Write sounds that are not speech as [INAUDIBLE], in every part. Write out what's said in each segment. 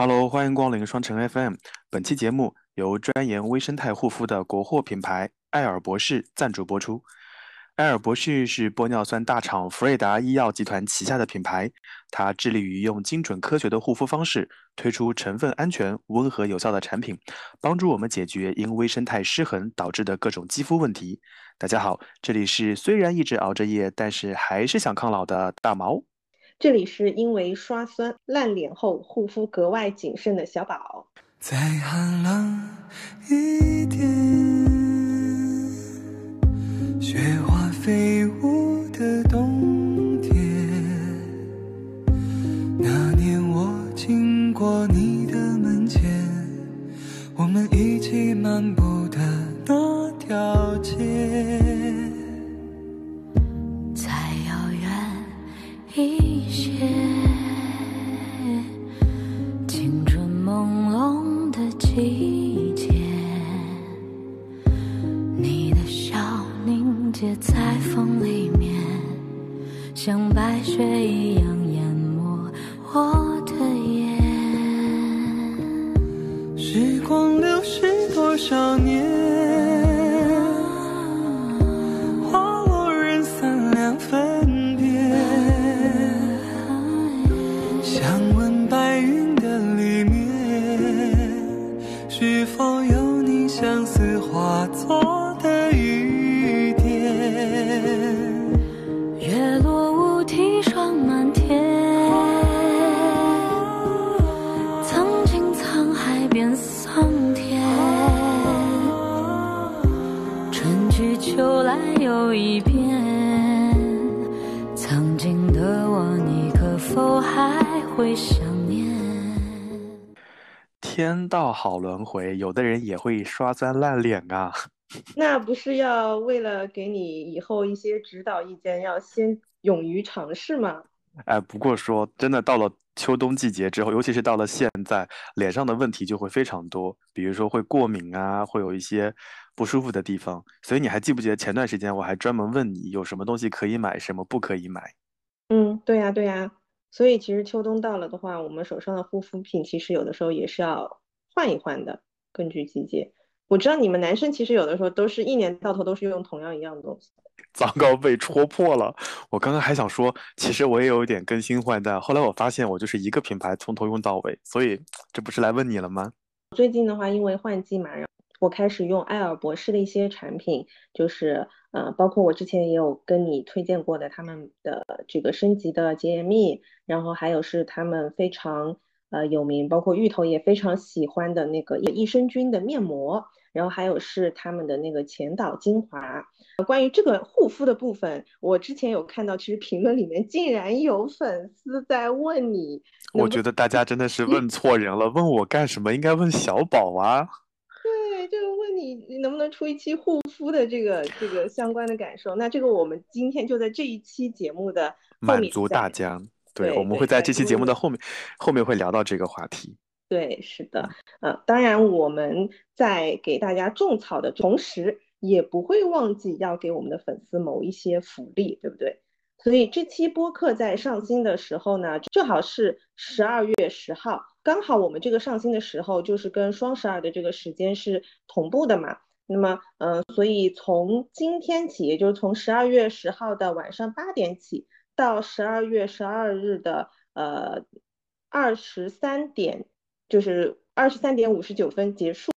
Hello，欢迎光临双城 FM。本期节目由专研微生态护肤的国货品牌爱尔博士赞助播出。爱尔博士是玻尿酸大厂福瑞达医药集团旗下的品牌，它致力于用精准科学的护肤方式，推出成分安全、温和有效的产品，帮助我们解决因微生态失衡导致的各种肌肤问题。大家好，这里是虽然一直熬着夜，但是还是想抗老的大毛。这里是因为刷酸烂脸后护肤格外谨慎的小宝。再寒冷一点，雪花像白雪一样淹没我的眼。时光流逝多少年，天道好轮回，有的人也会刷酸烂脸啊。[LAUGHS] 那不是要为了给你以后一些指导意见，要先勇于尝试吗？哎，不过说真的，到了秋冬季节之后，尤其是到了现在，脸上的问题就会非常多，比如说会过敏啊，会有一些不舒服的地方。所以你还记不记得前段时间我还专门问你有什么东西可以买，什么不可以买？嗯，对呀，对呀。所以其实秋冬到了的话，我们手上的护肤品其实有的时候也是要换一换的，根据季节。我知道你们男生其实有的时候都是一年到头都是用同样一样的东西。糟糕，被戳破了！我刚刚还想说，其实我也有一点更新换代，后来我发现我就是一个品牌从头用到尾，所以这不是来问你了吗？最近的话，因为换季嘛，然后我开始用爱尔博士的一些产品，就是呃，包括我之前也有跟你推荐过的他们的这个升级的洁颜蜜，然后还有是他们非常呃有名，包括芋头也非常喜欢的那个益生菌的面膜，然后还有是他们的那个前导精华。关于这个护肤的部分，我之前有看到，其实评论里面竟然有粉丝在问你，我觉得大家真的是问错人了，问我干什么？应该问小宝啊。你，你能不能出一期护肤的这个这个相关的感受？那这个我们今天就在这一期节目的满足大家。对，我们会在这期节目的后面，后面会聊到这个话题。对，是的，呃，当然我们在给大家种草的同时，也不会忘记要给我们的粉丝谋一些福利，对不对？所以这期播客在上新的时候呢，正好是十二月十号，刚好我们这个上新的时候就是跟双十二的这个时间是同步的嘛。那么，嗯、所以从今天起，也就是从十二月十号的晚上八点起，到十二月十二日的呃二十三点，就是二十三点五十九分结束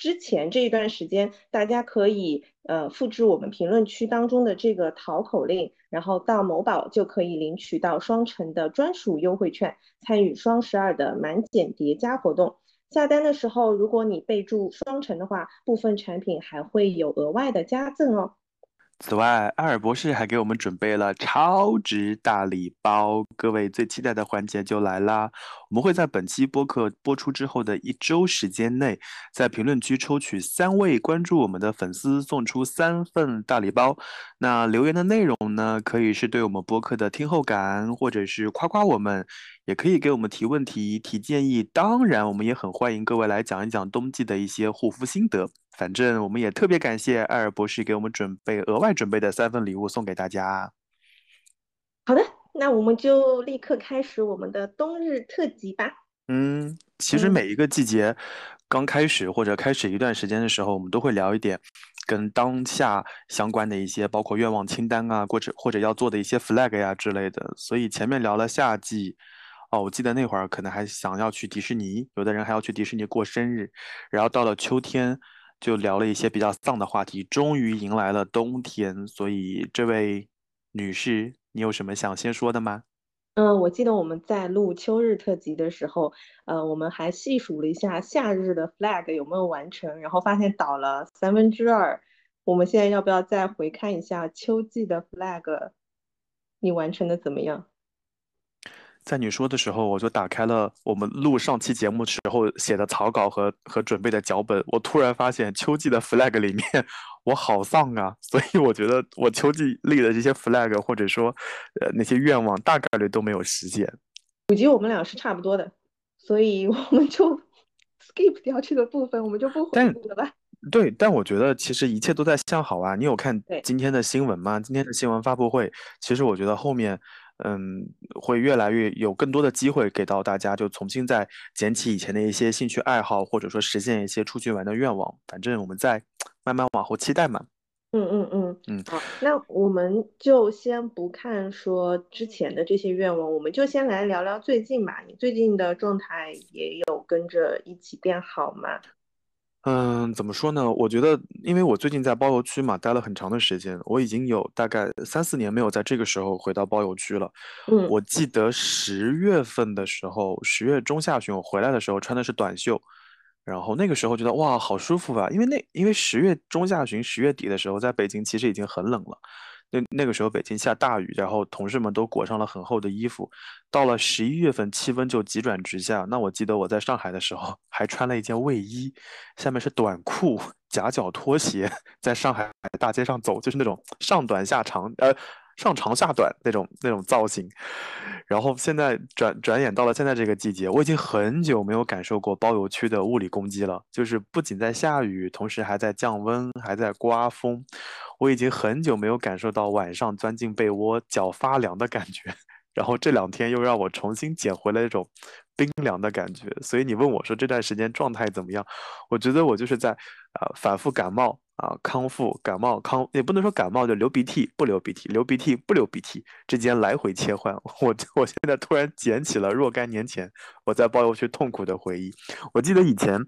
之前这一段时间，大家可以呃复制我们评论区当中的这个淘口令，然后到某宝就可以领取到双城的专属优惠券，参与双十二的满减叠加活动。下单的时候，如果你备注双城的话，部分产品还会有额外的加赠哦。此外，艾尔博士还给我们准备了超值大礼包，各位最期待的环节就来啦！我们会在本期播客播出之后的一周时间内，在评论区抽取三位关注我们的粉丝，送出三份大礼包。那留言的内容呢，可以是对我们播客的听后感，或者是夸夸我们，也可以给我们提问题、提建议。当然，我们也很欢迎各位来讲一讲冬季的一些护肤心得。反正我们也特别感谢艾尔博士给我们准备额外准备的三份礼物送给大家。好的，那我们就立刻开始我们的冬日特辑吧。嗯，其实嗯每一个季节刚开始或者开始一段时间的时候，我们都会聊一点跟当下相关的一些，包括愿望清单啊，或者或者要做的一些 flag 呀之类的。所以前面聊了夏季，哦，我记得那会儿可能还想要去迪士尼，有的人还要去迪士尼过生日，然后到了秋天就聊了一些比较丧的话题，终于迎来了冬天。所以这位女士，你有什么想先说的吗？嗯，我记得我们在录秋日特辑的时候，呃，我们还细数了一下夏日的 flag 有没有完成，然后发现倒了三分之二。我们现在要不要再回看一下秋季的 flag，你完成的怎么样？在你说的时候，我就打开了我们录上期节目时候写的草稿和和准备的脚本。我突然发现秋季的 flag 里面，我好丧啊！所以我觉得我秋季立的这些 flag 或者说呃那些愿望，大概率都没有实现。估计我们俩是差不多的，所以我们就 skip 掉这个部分，我们就不回但顾了吧。对，但我觉得其实一切都在向好啊。你有看今天的新闻吗？今天的新闻发布会，其实我觉得后面，嗯，会越来越有更多的机会给到大家，就重新再捡起以前的一些兴趣爱好，或者说实现一些出去玩的愿望。反正我们再慢慢往后期待嘛。嗯嗯嗯，嗯好，那我们就先不看说之前的这些愿望，我们就先来聊聊最近吧。你最近的状态也有跟着一起变好吗？嗯，怎么说呢？我觉得，因为我最近在包邮区嘛，待了很长的时间，我已经有大概三四年没有在这个时候回到包邮区了。嗯我记得十月份的时候，十月中下旬我回来的时候穿的是短袖，然后那个时候觉得哇，好舒服啊！因为那因为十月中下旬、十月底的时候，在北京其实已经很冷了。那那个时候北京下大雨，然后同事们都裹上了很厚的衣服。到了十一月份，气温就急转直下。那我记得我在上海的时候 [LAUGHS] 还穿了一件卫衣，下面是短裤、夹脚拖鞋，[LAUGHS] 在上海大街上走，就是那种上短下长，呃，上长下短那种那种造型。然后现在转转眼到了现在这个季节，我已经很久没有感受过包邮区的物理攻击了，就是不仅在下雨，同时还在降温，还在刮风。我已经很久没有感受到晚上钻进被窝脚发凉的感觉，然后这两天又让我重新捡回了那种冰凉的感觉。所以你问我说这段时间状态怎么样？我觉得我就是在、啊反复感冒啊、康复、感冒康，也不能说感冒就流鼻涕不流鼻涕，流鼻涕不流鼻涕之间来回切换。[LAUGHS] 我我现在突然捡起了若干年前我在包邮区痛苦的回忆。我记得以前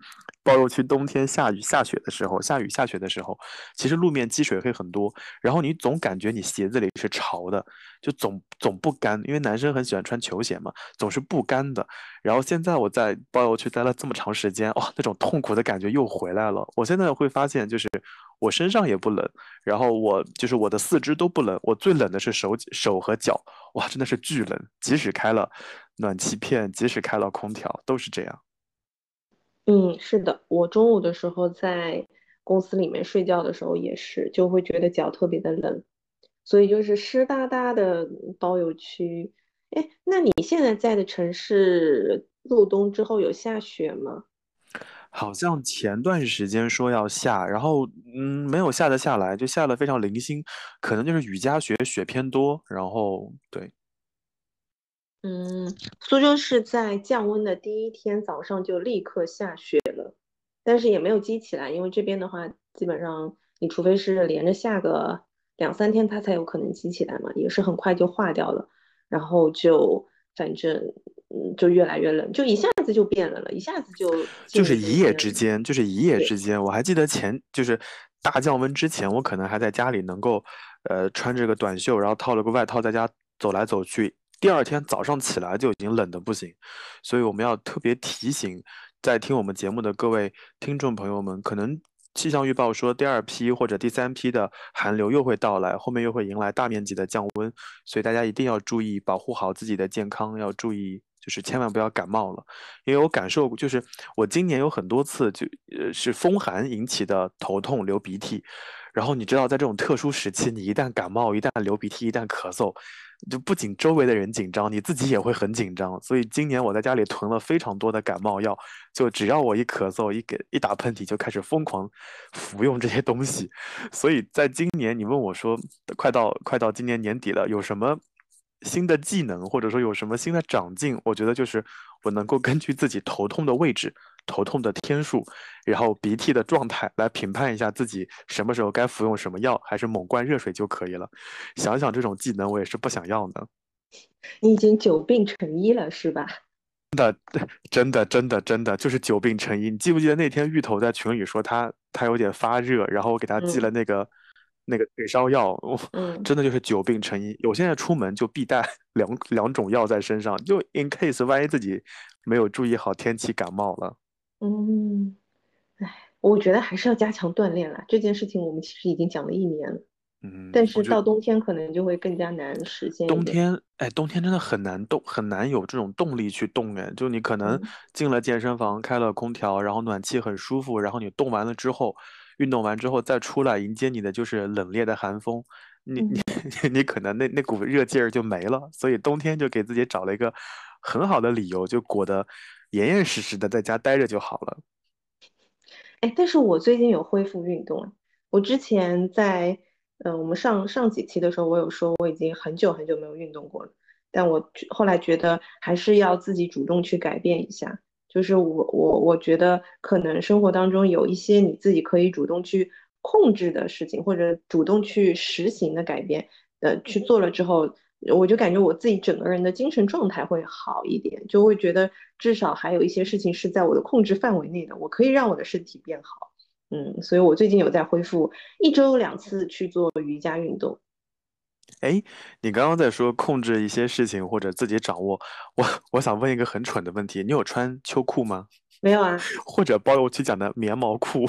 包邮区冬天下雨下雪的时候，下雨下雪的时候，其实路面积水会很多，然后你总感觉你鞋子里是潮的，就总总不干，因为男生很喜欢穿球鞋嘛，总是不干的。然后现在我在包邮区待了这么长时间，哇、那种痛苦的感觉又回来了。我现现在会发现，就是我身上也不冷，然后我就是我的四肢都不冷，我最冷的是手手和脚，哇，真的是巨冷，即使开了暖气片，即使开了空调，都是这样。嗯，是的，我中午的时候在公司里面睡觉的时候也是，就会觉得脚特别的冷，所以就是湿哒哒的包邮区。哎，那你现在在的城市入冬之后有下雪吗？好像前段时间说要下，然后嗯，没有下得下来，就下的非常零星，可能就是雨夹雪，雪偏多，然后对，嗯，苏州是在降温的第一天早上就立刻下雪了，但是也没有积起来，因为这边的话，基本上你除非是连着下个两三天，它才有可能积起来嘛，也是很快就化掉了，然后就反正嗯就越来越冷，就一下子就变冷了，一下子就就是一夜。之间，就是一夜之间，我还记得前就是大降温之前，我可能还在家里能够呃穿着个短袖，然后套了个外套，在家走来走去。第二天早上起来就已经冷的不行，所以我们要特别提醒在听我们节目的各位听众朋友们，可能气象预报说第二批或者第三批的寒流又会到来，后面又会迎来大面积的降温，所以大家一定要注意保护好自己的健康，要注意就是千万不要感冒了。因为我感受过，就是我今年有很多次就呃是风寒引起的头痛、流鼻涕，然后你知道，在这种特殊时期，你一旦感冒、一旦流鼻涕、一旦咳嗽，就不仅周围的人紧张，你自己也会很紧张。所以今年我在家里囤了非常多的感冒药，就只要我一咳嗽、一给一打喷嚏，就开始疯狂服用这些东西。所以在今年，你问我说，快到快到今年年底了，有什么新的技能，或者说有什么新的长进，我觉得就是我能够根据自己头痛的位置、头痛的天数，然后鼻涕的状态来评判一下自己什么时候该服用什么药，还是猛灌热水就可以了。想想这种技能，我也是不想要呢。你已经久病成医了，是吧？[LAUGHS] 真的，真的，真的就是久病成医。你记不记得那天芋头在群里说他他有点发热，然后我给他寄了那个。那个退烧药，我，真的就是久病成医。我现在出门就必带两 [LAUGHS] 两种药在身上，就 in case 万一自己没有注意好天气感冒了。嗯，哎，我觉得还是要加强锻炼了。这件事情我们其实已经讲了一年了，嗯，但是到冬天可能就会更加难实现。冬天，哎，冬天真的很难动，很难有这种动力去动。哎，就你可能进了健身房，开了空调，然后暖气很舒服，然后你动完了之后。运动完之后再出来迎接你的就是冷冽的寒风，你你 [LAUGHS] 你可能那那股热劲儿就没了，所以冬天就给自己找了一个很好的理由，就裹得严严实实的在家待着就好了。哎，但是我最近有恢复运动，我之前在嗯我们上上几期的时候，我有说我已经很久很久没有运动过了，但我后来觉得还是要自己主动去改变一下。就是我我我觉得可能生活当中有一些你自己可以主动去控制的事情，或者主动去实行的改变，呃，去做了之后，我就感觉我自己整个人的精神状态会好一点，就会觉得至少还有一些事情是在我的控制范围内的，我可以让我的身体变好。嗯，所以我最近有在恢复一周两次去做瑜伽运动。哎，你刚刚在说控制一些事情或者自己掌握，我我想问一个很蠢的问题，你有穿秋裤吗？没有啊。或者包邮区讲的棉毛裤？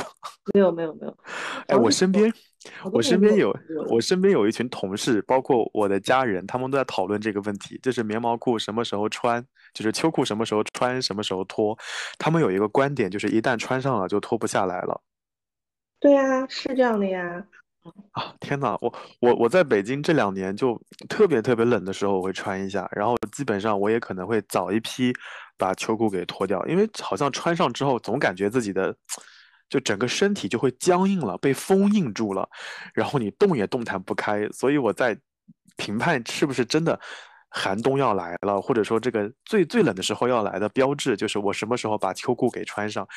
没有没有没有。哎，我身边我身边有我身边有一群同事，包括我的家人，他们都在讨论这个问题，就是棉毛裤什么时候穿，就是秋裤什么时候穿，什么时候脱。他们有一个观点，就是一旦穿上了就脱不下来了。对呀，是这样的呀。啊天呐，我我我在北京这两年就特别特别冷的时候，我会穿一下，然后基本上我也可能会早一批把秋裤给脱掉，因为好像穿上之后总感觉自己的就整个身体就会僵硬了，被封印住了，然后你动也动弹不开，所以我在评判是不是真的。寒冬要来了，或者说这个最最冷的时候要来的标志，就是我什么时候把秋裤给穿上。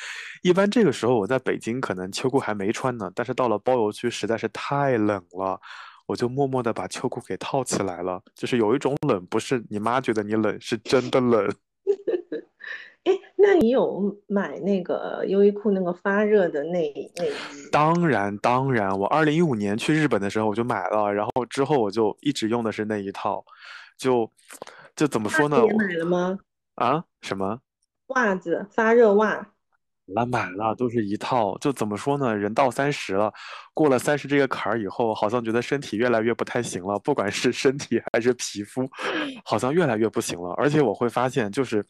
一般这个时候我在北京，可能秋裤还没穿呢，但是到了包邮区实在是太冷了，我就默默的把秋裤给套起来了。就是有一种冷，不是你妈觉得你冷，是真的冷。[LAUGHS] 哎，那你有买那个优衣库那个发热的内内衣？当然当然，我二零一五年去日本的时候我就买了，然后之后我就一直用的是那一套。就就怎么说呢？也买了吗？啊？什么？袜子，发热袜。那买了，都是一套。就怎么说呢？人到三十了，过了三十这个坎儿以后，好像觉得身体越来越不太行了。不管是身体还是皮肤，好像越来越不行了。而且我会发现，就是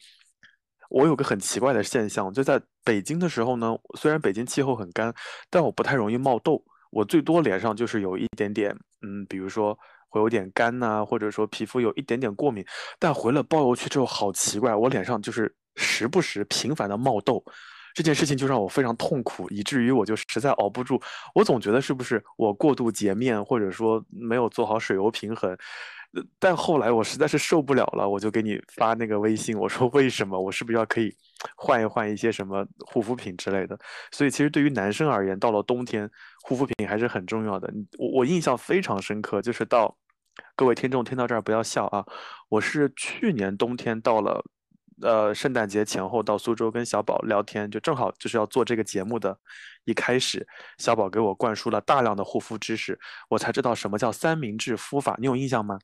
我有个很奇怪的现象，就在北京的时候呢，虽然北京气候很干，但我不太容易冒痘。我最多脸上就是有一点点，嗯，比如说。会有点干呐，或者说皮肤有一点点过敏，但回了包邮区之后，好奇怪，我脸上就是时不时频繁的冒痘，这件事情就让我非常痛苦，以至于我就实在熬不住，我总觉得是不是我过度洁面，或者说没有做好水油平衡。但后来我实在是受不了了，我就给你发那个微信，我说为什么？我是不是要可以换一换一些什么护肤品之类的？所以其实对于男生而言，到了冬天，护肤品还是很重要的。我我印象非常深刻，就是到各位听众听到这儿不要笑啊，我是去年冬天到了，呃，圣诞节前后到苏州跟小宝聊天，就正好就是要做这个节目的一开始，小宝给我灌输了大量的护肤知识，我才知道什么叫三明治敷法，你有印象吗？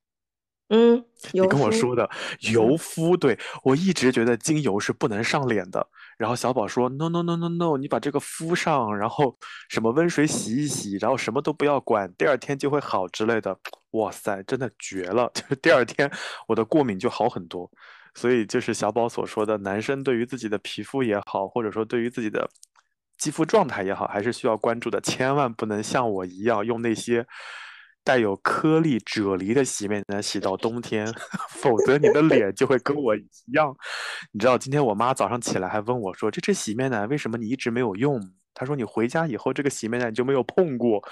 嗯，你跟我说的油敷，对我一直觉得精油是不能上脸的。然后小宝说：“no no no no no，你把这个敷上，然后什么温水洗一洗，然后什么都不要管，第二天就会好之类的。”哇塞，真的绝了！[LAUGHS] 就是第二天我的过敏就好很多。所以就是小宝所说的，男生对于自己的皮肤也好，或者说对于自己的肌肤状态也好，还是需要关注的。千万不能像我一样用那些。带有颗粒啫喱的洗面奶洗到冬天，否则你的脸就会跟我一样。你知道，今天我妈早上起来还问我说：“这支洗面奶为什么你一直没有用？”她说：“你回家以后这个洗面奶就没有碰过。”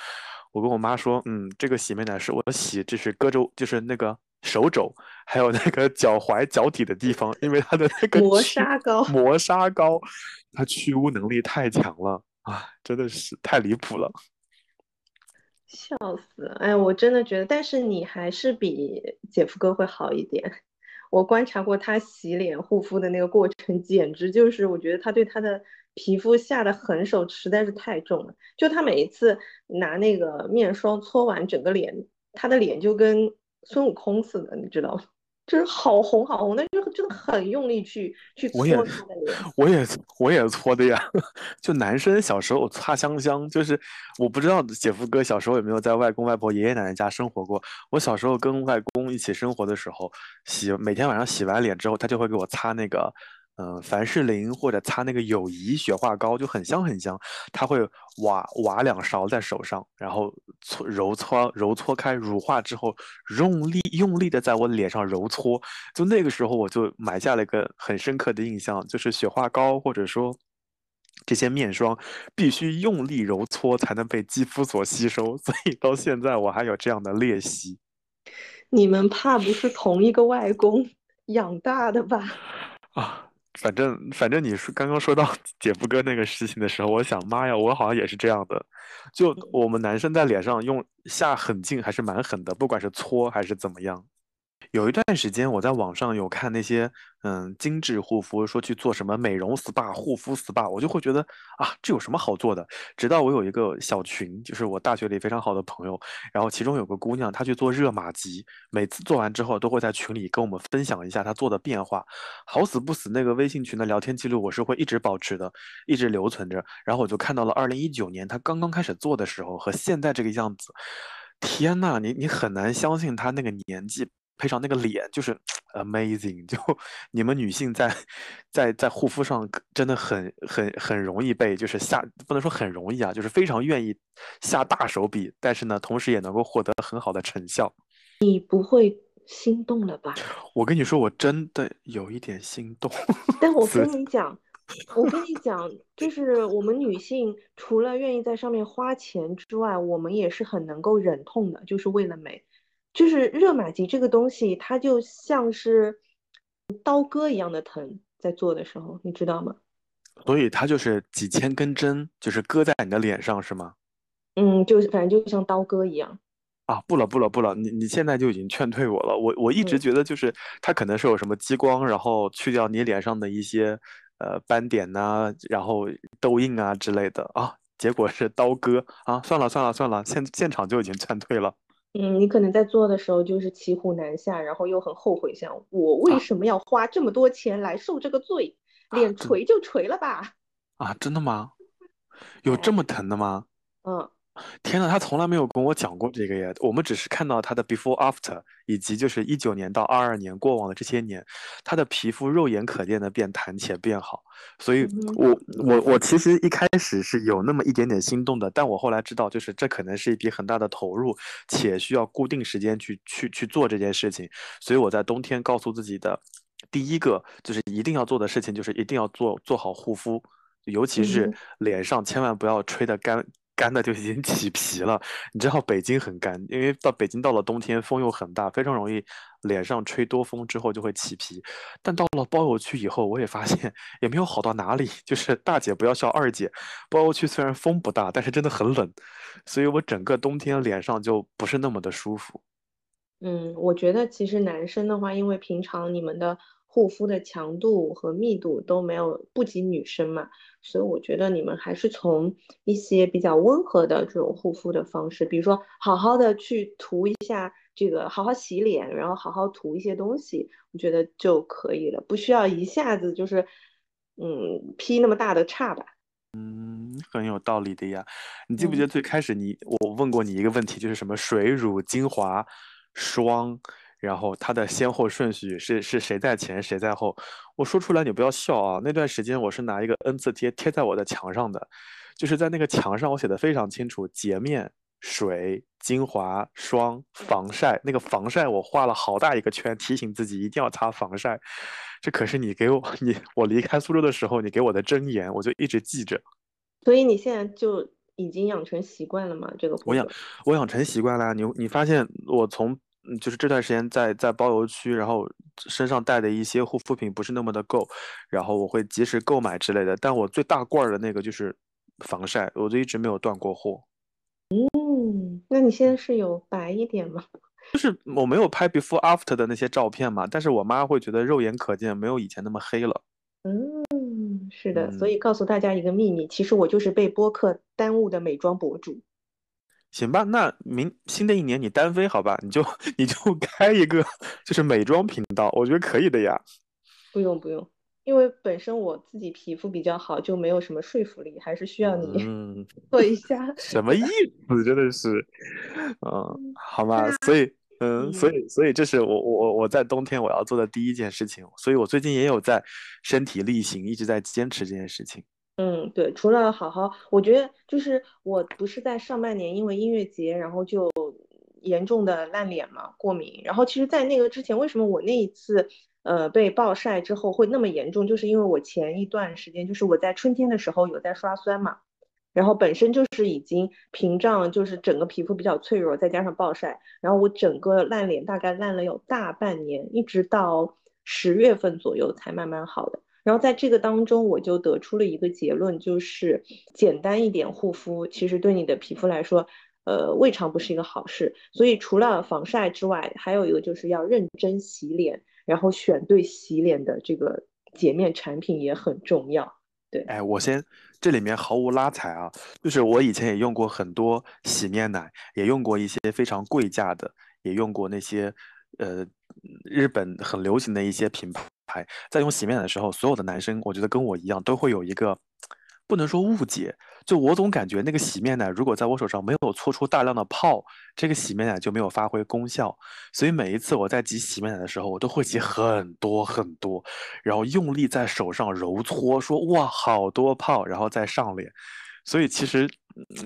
我跟我妈说：“嗯，这个洗面奶是我洗，就是隔周，就是那个手肘，还有那个脚踝、脚底的地方，因为它的那个磨砂膏磨砂膏，它去污能力太强了啊，真的是太离谱了。笑死了！哎，我真的觉得，但是你还是比姐夫哥会好一点。我观察过他洗脸护肤的那个过程，简直就是我觉得他对他的皮肤下的狠手实在是太重了。就他每一次拿那个面霜搓完整个脸，他的脸就跟孙悟空似的，你知道吗？就是好红好红，但是真的很用力去去搓我也他的脸。[LAUGHS] 我也我也搓的呀，[LAUGHS] 就男生小时候擦香香，就是我不知道姐夫哥小时候有没有在外公外婆、爷爷奶奶家生活过。我小时候跟外公一起生活的时候，洗每天晚上洗完脸之后，他就会给我擦那个。嗯、凡士林或者擦那个友谊雪花膏就很香很香，它会挖挖两勺在手上，然后搓揉搓揉搓开，乳化之后用力用力的在我脸上揉搓，就那个时候我就埋下了一个很深刻的印象，就是雪花膏或者说这些面霜必须用力揉搓才能被肌肤所吸收，所以到现在我还有这样的练习你们怕不是同一个外公养大的吧？啊。[LAUGHS] 反正反正你说刚刚说到姐夫哥那个事情的时候，我想妈呀，我好像也是这样的。就我们男生在脸上用下狠劲还是蛮狠的，不管是搓还是怎么样。有一段时间，我在网上有看那些嗯精致护肤，说去做什么美容 SPA、护肤 SPA，我就会觉得啊，这有什么好做的？直到我有一个小群，就是我大学里非常好的朋友，然后其中有个姑娘，她去做热玛吉，每次做完之后都会在群里跟我们分享一下她做的变化。好死不死，那个微信群的聊天记录我是会一直保持的，一直留存着。然后我就看到了二零一九年她刚刚开始做的时候和现在这个样子，天呐，你你很难相信她那个年纪。配上那个脸，就是 [TSK] amazing。就你们女性在在在护肤上真的很很很容易被，就是下不能说很容易啊，就是非常愿意下大手笔，但是呢，同时也能够获得很好的成效。你不会心动了吧？我跟你说，我真的有一点心动。[LAUGHS] 但我跟你讲，我跟你讲，就是我们女性除了愿意在上面花钱之外，我们也是很能够忍痛的，就是为了美。就是热玛吉这个东西，它就像是刀割一样的疼，在做的时候，你知道吗？所以它就是几千根针，就是割在你的脸上，是吗？嗯，就是反正就像刀割一样。啊，不了不了不了，你你现在就已经劝退我了。我我一直嗯觉得就是它可能是有什么激光，然后去掉你脸上的一些呃斑点呐、然后痘印啊之类的啊，结果是刀割啊。算了算了算了，现现场就已经劝退了嗯，你可能在做的时候就是骑虎难下，然后又很后悔，想我为啊什么要花这么多钱来受这个罪？脸真锤就锤了吧。啊！真的吗？有这么疼的吗？嗯，天呐，他从来没有跟我讲过这个耶，我们只是看到他的 before after，以及就是一九年到二二年过往的这些年，他的皮肤肉眼可见的变弹且变好，所以我我我其实一开始是有那么一点点心动的，但我后来知道，就是这可能是一笔很大的投入，且需要固定时间去去去做这件事情，所以我在冬天告诉自己的第一个就是一定要做的事情，就是一定要做做好护肤。尤其是嗯脸上千万不要吹得干干的就已经 [LAUGHS] 起皮了。你知道北京很干，因为到北京到了冬天风又很大，非常容易脸上吹多风之后就会起皮。但到了包邮区以后，我也发现也没有好到哪里。就是大姐不要笑二姐，包邮区虽然风不大，但是真的很冷，所以我整个冬天脸上就不是那么的舒服。嗯，我觉得其实男生的话，因为平常你们的护肤的强度和密度都没有不及女生嘛，所以我觉得你们还是从一些比较温和的这种护肤的方式，比如说好好的去涂一下这个，好好洗脸，然后好好涂一些东西，我觉得就可以了，不需要一下子就是嗯劈那么大的叉吧。嗯，很有道理的呀。你记不记嗯得最开始你我问过你一个问题，就是什么水乳精华霜，然后它的先后顺序是是谁在前谁在后？我说出来你不要笑啊。那段时间我是拿一个 N 字贴贴在我的墙上的，就是在那个墙上我写的非常清楚，洁面、水、精华、霜、防晒。那个防晒我画了好大一个圈，提醒自己一定要擦防晒。这可是你给我 [LAUGHS] 你我离开苏州的时候你给我的箴言，我就一直记着。所以你现在就已经养成习惯了吗？这个我养？我养成习惯了。你你发现我从嗯就是这段时间在在包邮区，然后身上带的一些护肤品不是那么的够，然后我会及时购买之类的。但我最大罐儿的那个就是防晒，我就一直没有断过货。嗯，那你现在是有白一点吗？[LAUGHS] 就是我没有拍 before after 的那些照片嘛，但是我妈会觉得肉眼可见没有以前那么黑了。嗯，是的，所嗯，以告诉大家一个秘密，其实我就是被播客耽误的美妆博主。行吧，那明新的一年你单飞好吧，你就你就 [LAUGHS] 开一个就是美妆频道，我觉得可以的呀。不用不用，因为本身我自己皮肤比较好，就没有什么说服力，还是需要你嗯，[LAUGHS] 做一下。什么意思？真的是，嗯，嗯，好吧，所以，嗯，所嗯。以，所以这是我我我在冬天我要做的第一件事情，所以我最近也有在身体力行，一直在坚持这件事情。嗯，对，除了好好，我觉得就是我不是在上半年因为音乐节，然后就严重的烂脸嘛，过敏。然后其实，在那个之前，为什么我那一次呃被暴晒之后会那么严重，就是因为我前一段时间就是我在春天的时候有在刷酸嘛，然后本身就是已经屏障，就是整个皮肤比较脆弱，再加上暴晒，然后我整个烂脸大概烂了有大半年，一直到十月份左右才慢慢好的。然后在这个当中，我就得出了一个结论，就是简单一点护肤，其实对你的皮肤来说，呃，未尝不是一个好事。所以除了防晒之外，还有一个就是要认真洗脸，然后选对洗脸的这个洁面产品也很重要。对，哎，我先这里面毫无拉踩啊，就是我以前也用过很多洗面奶，也用过一些非常贵价的，也用过那些呃日本很流行的一些品牌。在用洗面奶的时候，所有的男生我觉得跟我一样都会有一个不能说误解，就我总感觉那个洗面奶如果在我手上没有搓出大量的泡，这个洗面奶就没有发挥功效。所以每一次我在挤洗面奶的时候，我都会挤很多很多。然后用力在手上揉搓，说哇好多泡，然后再上脸。所以其实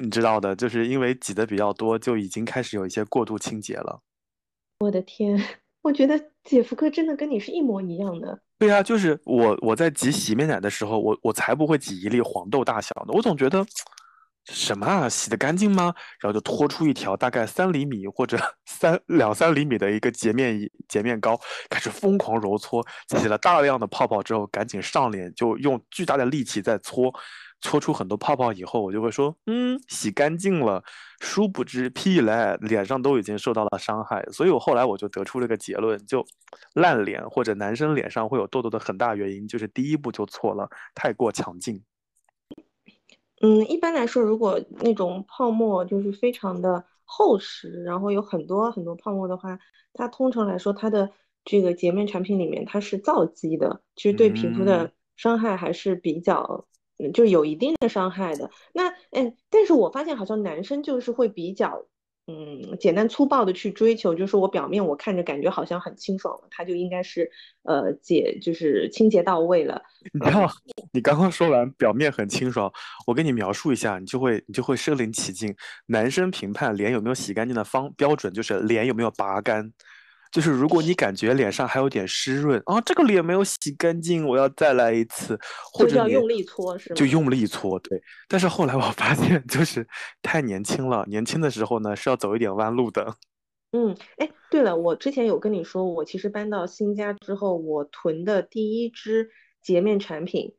你知道的，就是因为挤的比较多，就已经开始有一些过度清洁了。我的天，我觉得姐夫哥真的跟你是一模一样的。对呀，就是我我在挤洗面奶的时候，我我才不会挤一粒黄豆大小的，我总觉得什么啊，洗得干净吗？然后就拖出一条大概三厘米或者 [LAUGHS] 三两三厘米的一个洁面洁面膏，开始疯狂揉搓，起了大量的泡泡之后，赶紧上脸，就用巨大的力气在搓，搓出很多泡泡以后，我就会说，嗯，洗干净了。殊不知屁嘞，脸上都已经受到了伤害，所以我后来我就得出了个结论，就烂脸或者男生脸上会有痘痘的很大原因就是第一步就错了，太过强劲。嗯，一般来说，如果那种泡沫就是非常的厚实，然后有很多很多泡沫的话，它通常来说，它的这个洁面产品里面它是皂基的，其实对皮肤嗯，的伤害还是比较，嗯，就有一定的伤害的。那，嗯，但是我发现好像男生就是会比较，嗯，简单粗暴的去追求，就是我表面我看着感觉好像很清爽了，它就应该是呃解，就是清洁到位了。你知道，嗯，[LAUGHS] 你刚刚说完表面很清爽，我给你描述一下，你就会你就会身临其境。男生评判脸有没有洗干净的方标准就是脸有没有拔干，就是如果你感觉脸上还有点湿润啊，这个脸没有洗干净，我要再来一次，或者要用力搓，是吗？就用力搓，对。但是后来我发现，就是太年轻了，年轻的时候呢是要走一点弯路的。嗯，哎，对了，我之前有跟你说，我其实搬到新家之后，我囤的第一支洁面产品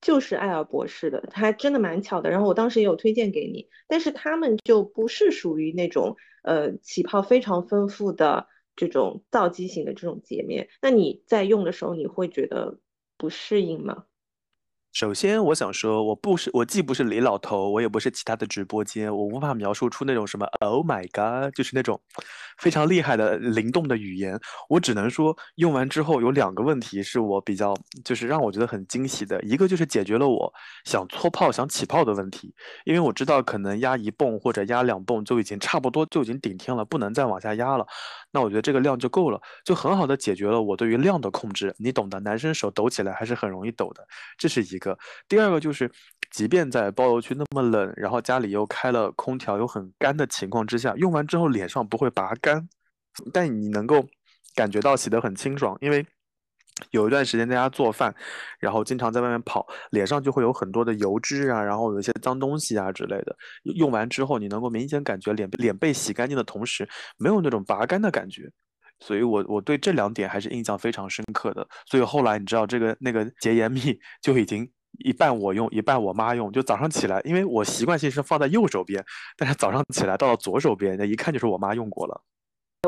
就是爱尔博士的，它还真的蛮巧的。然后我当时也有推荐给你，但是他们就不是属于那种呃起泡非常丰富的这种皂基型的这种洁面。那你在用的时候，你会觉得不适应吗？首先，我想说，我不是，我既不是李老头，我也不是其他的直播间，我无法描述出那种什么 “Oh my God”，就是那种非常厉害的灵动的语言。我只能说，用完之后有两个问题是我比较，就是让我觉得很惊喜的，一个就是解决了我想搓泡、想起泡的问题，因为我知道可能压一泵或者压两泵就已经差不多就已经顶天了，不能再往下压了。那我觉得这个量就够了，就很好的解决了我对于量的控制。你懂的，男生手抖起来还是很容易抖的，这是一个。第二个就是，即便在包邮区那么冷，然后家里又开了空调又很干的情况之下，用完之后脸上不会拔干，但你能够感觉到洗得很清爽，因为有一段时间在家做饭，然后经常在外面跑，脸上就会有很多的油脂啊，然后有一些脏东西啊之类的。用完之后，你能够明显感觉脸脸被洗干净的同时，没有那种拔干的感觉。所以我我对这两点还是印象非常深刻的。所以后来你知道这个那个洁颜蜜就已经一半我用，一半我妈用。就早上起来，因为我习惯性是放在右手边，但是早上起来到了左手边，那一看就是我妈用过了。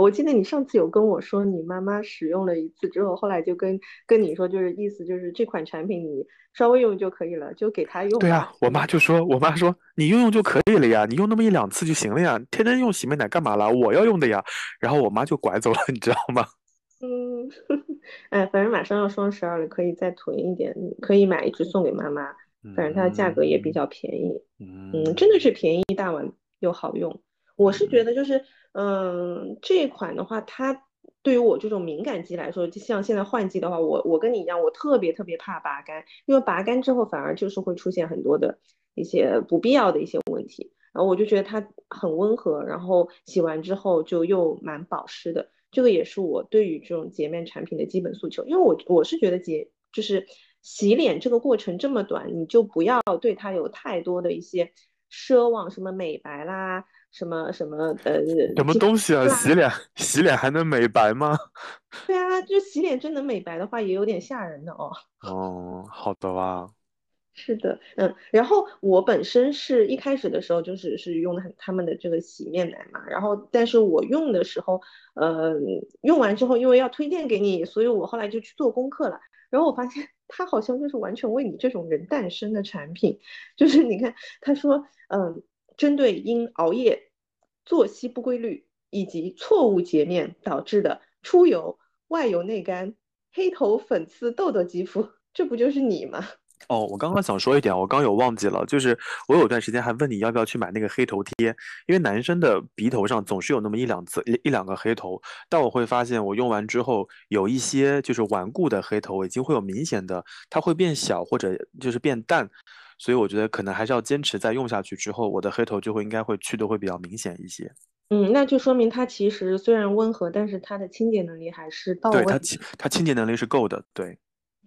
我记得你上次有跟我说，你妈妈使用了一次之后，后来就跟跟你说，就是意思就是这款产品你稍微用就可以了，就给她用。对啊，我妈就说，我妈说你用用就可以了呀，你用那么一两次就行了呀，天天用洗面奶干嘛啦？我要用的呀。然后我妈就拐走了，你知道吗？[LAUGHS] 嗯，哎，反正马上要双十二了，可以再囤一点，可以买一支送给妈妈，反正它的价格也比较便宜。嗯，真的是便宜大碗又好用。我是觉得就是。嗯，这款的话，它对于我这种敏感肌来说，就像现在换季的话，我我跟你一样，我特别特别怕拔干，因为拔干之后反而就是会出现很多的一些不必要的一些问题。然后我就觉得它很温和，然后洗完之后就又蛮保湿的。这个也是我对于这种洁面产品的基本诉求，因为我我是觉得洁就是洗脸这个过程这么短，你就不要对它有太多的一些奢望，什么美白啦。什么什么呃，什么东西啊？洗脸洗脸还能美白吗？[LAUGHS] 对啊，就洗脸真能美白的话，也有点吓人的哦。[LAUGHS] 哦，好的吧。是的，嗯，然后我本身是一开始的时候就是是用的很他们的这个洗面奶嘛，然后但是我用的时候，呃，用完之后因为要推荐给你，所以我后来就去做功课了，然后我发现它好像就是完全为你这种人诞生的产品，就是你看他说，嗯。针对因熬夜、作息不规律以及错误洁面导致的出油、外油内干、黑头、粉刺、痘痘肌肤，这不就是你吗？哦，我刚刚想说一点，我刚有忘记了，就是我有段时间还问你要不要去买那个黑头贴，因为男生的鼻头上总是有那么一两次一一两个黑头，但我会发现我用完之后有一些就是顽固的黑头已经会有明显的，它会变小或者就是变淡。所以我觉得可能还是要坚持，再用下去之后，我的黑头就会应该会去的会比较明显一些。嗯，那就说明它其实虽然温和，但是它的清洁能力还是到位。对它清它清洁能力是够的。对，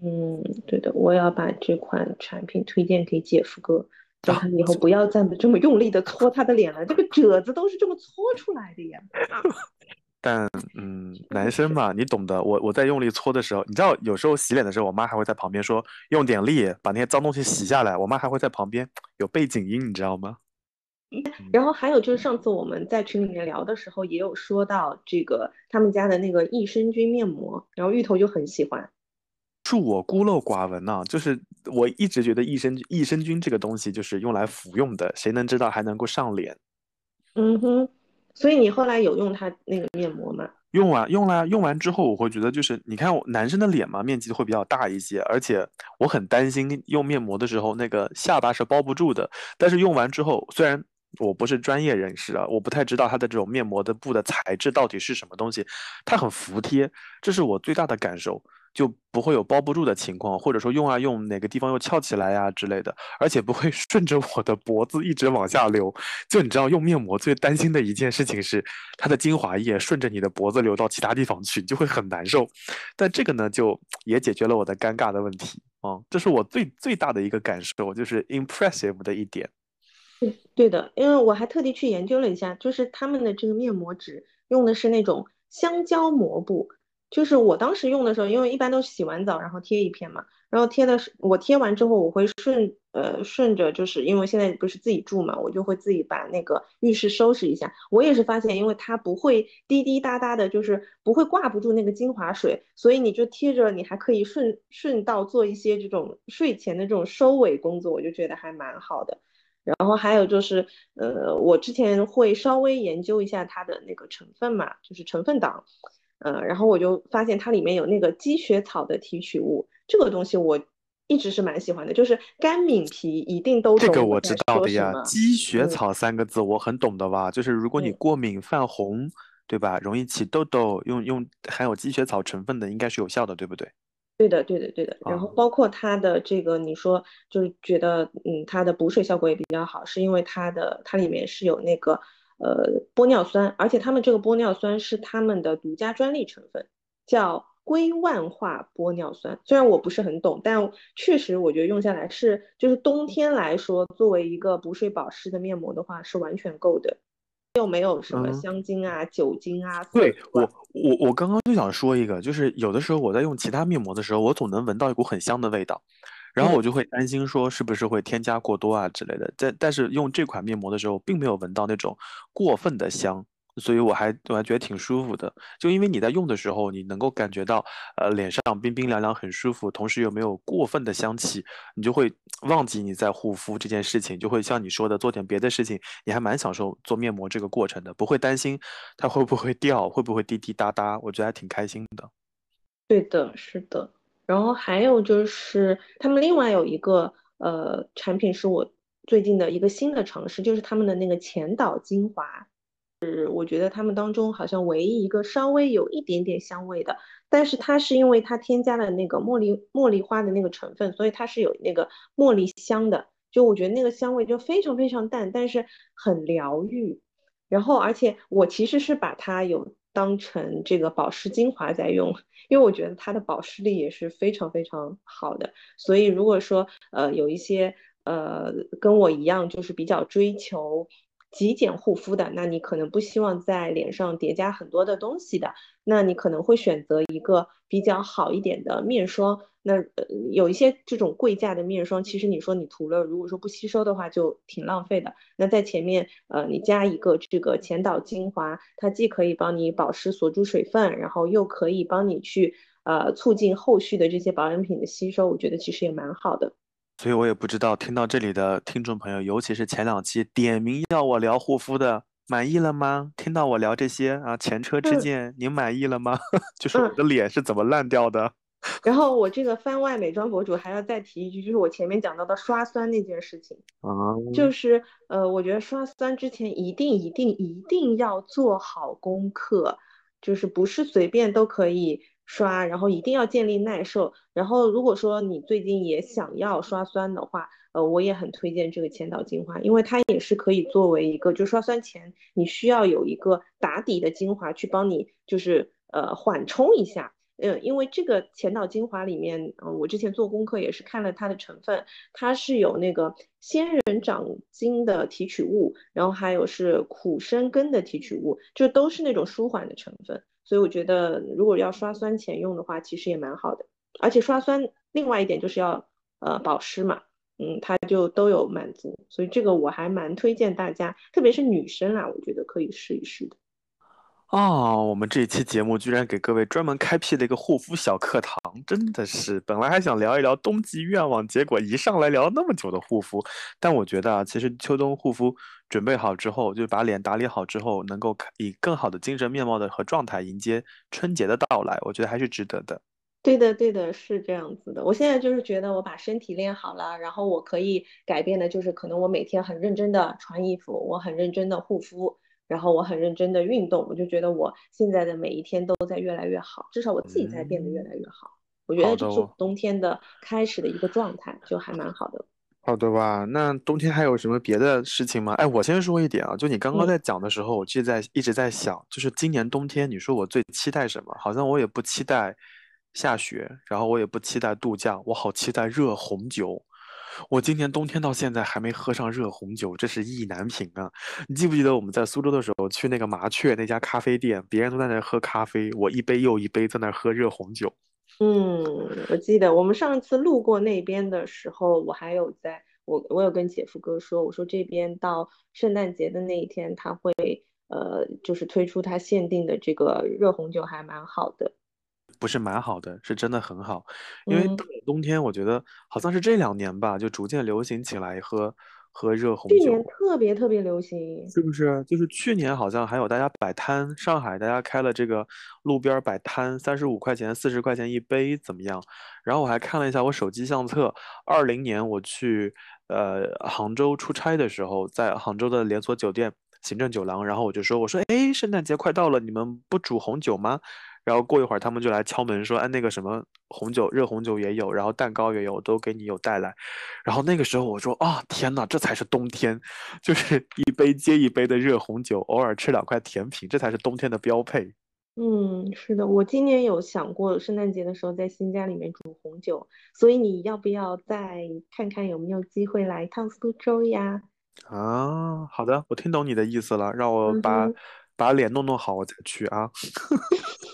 嗯，对的，我要把这款产品推荐给姐夫哥，叫他以后不要再这么用力的搓他的脸了，这个褶子都是这么搓出来的呀。[LAUGHS] 但 [LAUGHS] 嗯，男生嘛，你懂的。我我在用力搓的时候，你知道，有时候洗脸的时候，我妈还会在旁边说用点力，把那些脏东西洗下来。我妈还会在旁边有背景音，你知道吗？然后还有就是上次我们在群里面聊的时候，也有说到这个他们家的那个益生菌面膜，然后芋头就很喜欢。是我孤陋寡闻呐，就是我一直觉得益生益生菌这个东西就是用来服用的，谁能知道还能够上脸？嗯哼。所以你后来有用它那个面膜吗？用完用了，用完之后我会觉得就是，你看我男生的脸嘛，面积会比较大一些，而且我很担心用面膜的时候那个下巴是包不住的。但是用完之后，虽然我不是专业人士啊，我不太知道它的这种面膜的布的材质到底是什么东西，它很服帖，这是我最大的感受。就不会有包不住的情况，或者说用啊用哪个地方又翘起来呀之类的，而且不会 [LAUGHS] 顺着我的脖子一直往下流。就你知道，用面膜最担心的一件事情是它的精华液顺着你的脖子流到其他地方去，就会很难受。但这个呢，就也解决了我的尴尬的问题啊，这是我最最大的一个感受，就是 impressive 的一点。对的，因为我还特地去研究了一下，就是他们的这个面膜纸用的是那种香蕉膜布。就是我当时用的时候，因为一般都是洗完澡然后贴一片嘛，然后贴的是我贴完之后，我会顺呃顺着，就是因为现在不是自己住嘛，我就会自己把那个浴室收拾一下。我也是发现，因为它不会滴滴答答的，就是不会挂不住那个精华水，所以你就贴着，你还可以顺顺道做一些这种睡前的这种收尾工作，我就觉得还蛮好的。然后还有就是，呃，我之前会稍微研究一下它的那个成分嘛，就是成分党。嗯，然后我就发现它里面有那个积雪草的提取物，这个东西我一直是蛮喜欢的。就是干敏皮一定都这个我知道的呀，积雪草三个字我很懂的吧？就是如果你过敏泛红，对吧？容易起痘痘，用用含有积雪草成分的应该是有效的，对不对？对的，对的，对的。然后包括它的这个，你说就是觉得嗯，它的补水效果也比较好，是因为它的它里面是有那个。呃，玻尿酸，而且他们这个玻尿酸是他们的独家专利成分，叫硅万化玻尿酸。虽然我不是很懂，但确实我觉得用下来是，就是冬天来说，作为一个补水保湿的面膜的话，是完全够的。又没有什么嗯香精啊、酒精啊。对我，我我刚刚就想说一个，就是有的时候我在用其他面膜的时候，我总能闻到一股很香的味道，然后嗯我就会担心说是不是会添加过多啊之类的。但但是用这款面膜的时候，并没有闻到那种过分的香，所以我还我还觉得挺舒服的。就因为你在用的时候，你能够感觉到呃脸上冰冰凉凉很舒服，同时又没有过分的香气，你就会忘记你在护肤这件事情，就会像你说的做点别的事情，你还蛮享受做面膜这个过程的，不会担心它会不会掉，会不会滴滴答答，我觉得还挺开心的。对的，是的。然后还有就是，他们另外有一个呃产品是我最近的一个新的尝试，就是他们的那个前导精华，是我觉得他们当中好像唯一一个稍微有一点点香味的，但是它是因为它添加了那个茉莉茉莉花的那个成分，所以它是有那个茉莉香的。就我觉得那个香味就非常非常淡，但是很疗愈。然后，而且我其实是把它有当成这个保湿精华在用，因为我觉得它的保湿力也是非常非常好的。所以如果说呃有一些呃跟我一样就是比较追求极简护肤的，那你可能不希望在脸上叠加很多的东西的，那你可能会选择一个比较好一点的面霜。那呃有一些这种贵价的面霜，其实你说你涂了，如果说不吸收的话，就挺浪费的。那在前面呃你加一个这个前导精华，它既可以帮你保湿锁住水分，然后又可以帮你去呃促进后续的这些保养品的吸收，我觉得其实也蛮好的。所以我也不知道听到这里的听众朋友，尤其是前两期点名要我聊护肤的，满意了吗？听到我聊这些啊前车之嗯鉴，您满意了吗？[LAUGHS] 就是我嗯的脸是怎么烂掉的？然后我这个番外美妆博主还要再提一句，就是我前面讲到的刷酸那件事情，啊，就是呃，我觉得刷酸之前一定一定一定要做好功课，就是不是随便都可以刷，然后一定要建立耐受。然后如果说你最近也想要刷酸的话，呃，我也很推荐这个千岛精华，因为它也是可以作为一个，就刷酸前你需要有一个打底的精华去帮你，就是呃缓冲一下。嗯，因为这个前导精华里面，嗯，我之前做功课也是看了它的成分，它是有那个仙人掌精的提取物，然后还有是苦参根的提取物，就都是那种舒缓的成分，所以我觉得如果要刷酸前用的话，其实也蛮好的。而且刷酸另外一点就是要呃保湿嘛，嗯，它就都有满足，所以这个我还蛮推荐大家，特别是女生啊，我觉得可以试一试的。哦，我们这一期节目居然给各位专门开辟了一个护肤小课堂，真的是，本来还想聊一聊冬季愿望，结果一上来聊那么久的护肤。但我觉得啊，其实秋冬护肤准备好之后，就把脸打理好之后，能够以更好的精神面貌的和状态迎接春节的到来，我觉得还是值得的。对的，对的，是这样子的。我现在就是觉得我把身体练好了，然后我可以改变的就是，可能我每天很认真的穿衣服，我很认真的护肤，然后我很认真的运动，我就觉得我现在的每一天都在越来越好，至少我自己在变得越来越好。我觉得这是我冬天的开始的一个状态，就还蛮好的。好的吧，那冬天还有什么别的事情吗？哎，我先说一点啊，就你刚刚嗯在讲的时候，我就在一直在想，就是今年冬天，你说我最期待什么？好像我也不期待下雪，然后我也不期待度假，我好期待热红酒。我今年冬天到现在还没喝上热红酒，这是意难平啊！你记不记得我们在苏州的时候去那个麻雀那家咖啡店，别人都在那喝咖啡，我一杯又一杯在那喝热红酒。嗯，我记得我们上次路过那边的时候，我还有在我我有跟姐夫哥说，我说这边到圣诞节的那一天，他会呃就是推出他限定的这个热红酒，还蛮好的。不是蛮好的，是真的很好。因为嗯到了冬天，我觉得好像是这两年吧，就逐渐流行起来喝喝热红酒去年酒，特别特别流行，是不是？就是去年好像还有大家摆摊，上海大家开了这个路边儿摆摊，三十五块钱、四十块钱一杯，怎么样？然后我还看了一下我手机相册，二零年我去呃杭州出差的时候，在杭州的连锁酒店行政酒廊，然后我就说，我说，哎，圣诞节快到了，你们不煮红酒吗？然后过一会儿他们就来敲门说，哎，那个什么红酒，热红酒也有，然后蛋糕也有，都给你有带来。然后那个时候我说啊，天呐，这才是冬天，就是一杯接一杯的热红酒，偶尔吃两块甜品，这才是冬天的标配。嗯，是的，我今年有想过圣诞节的时候在新家里面煮红酒，所以你要不要再看看有没有机会来一趟苏州呀？啊，好的，我听懂你的意思了，让我把嗯，把脸弄弄好，我再去啊。[LAUGHS]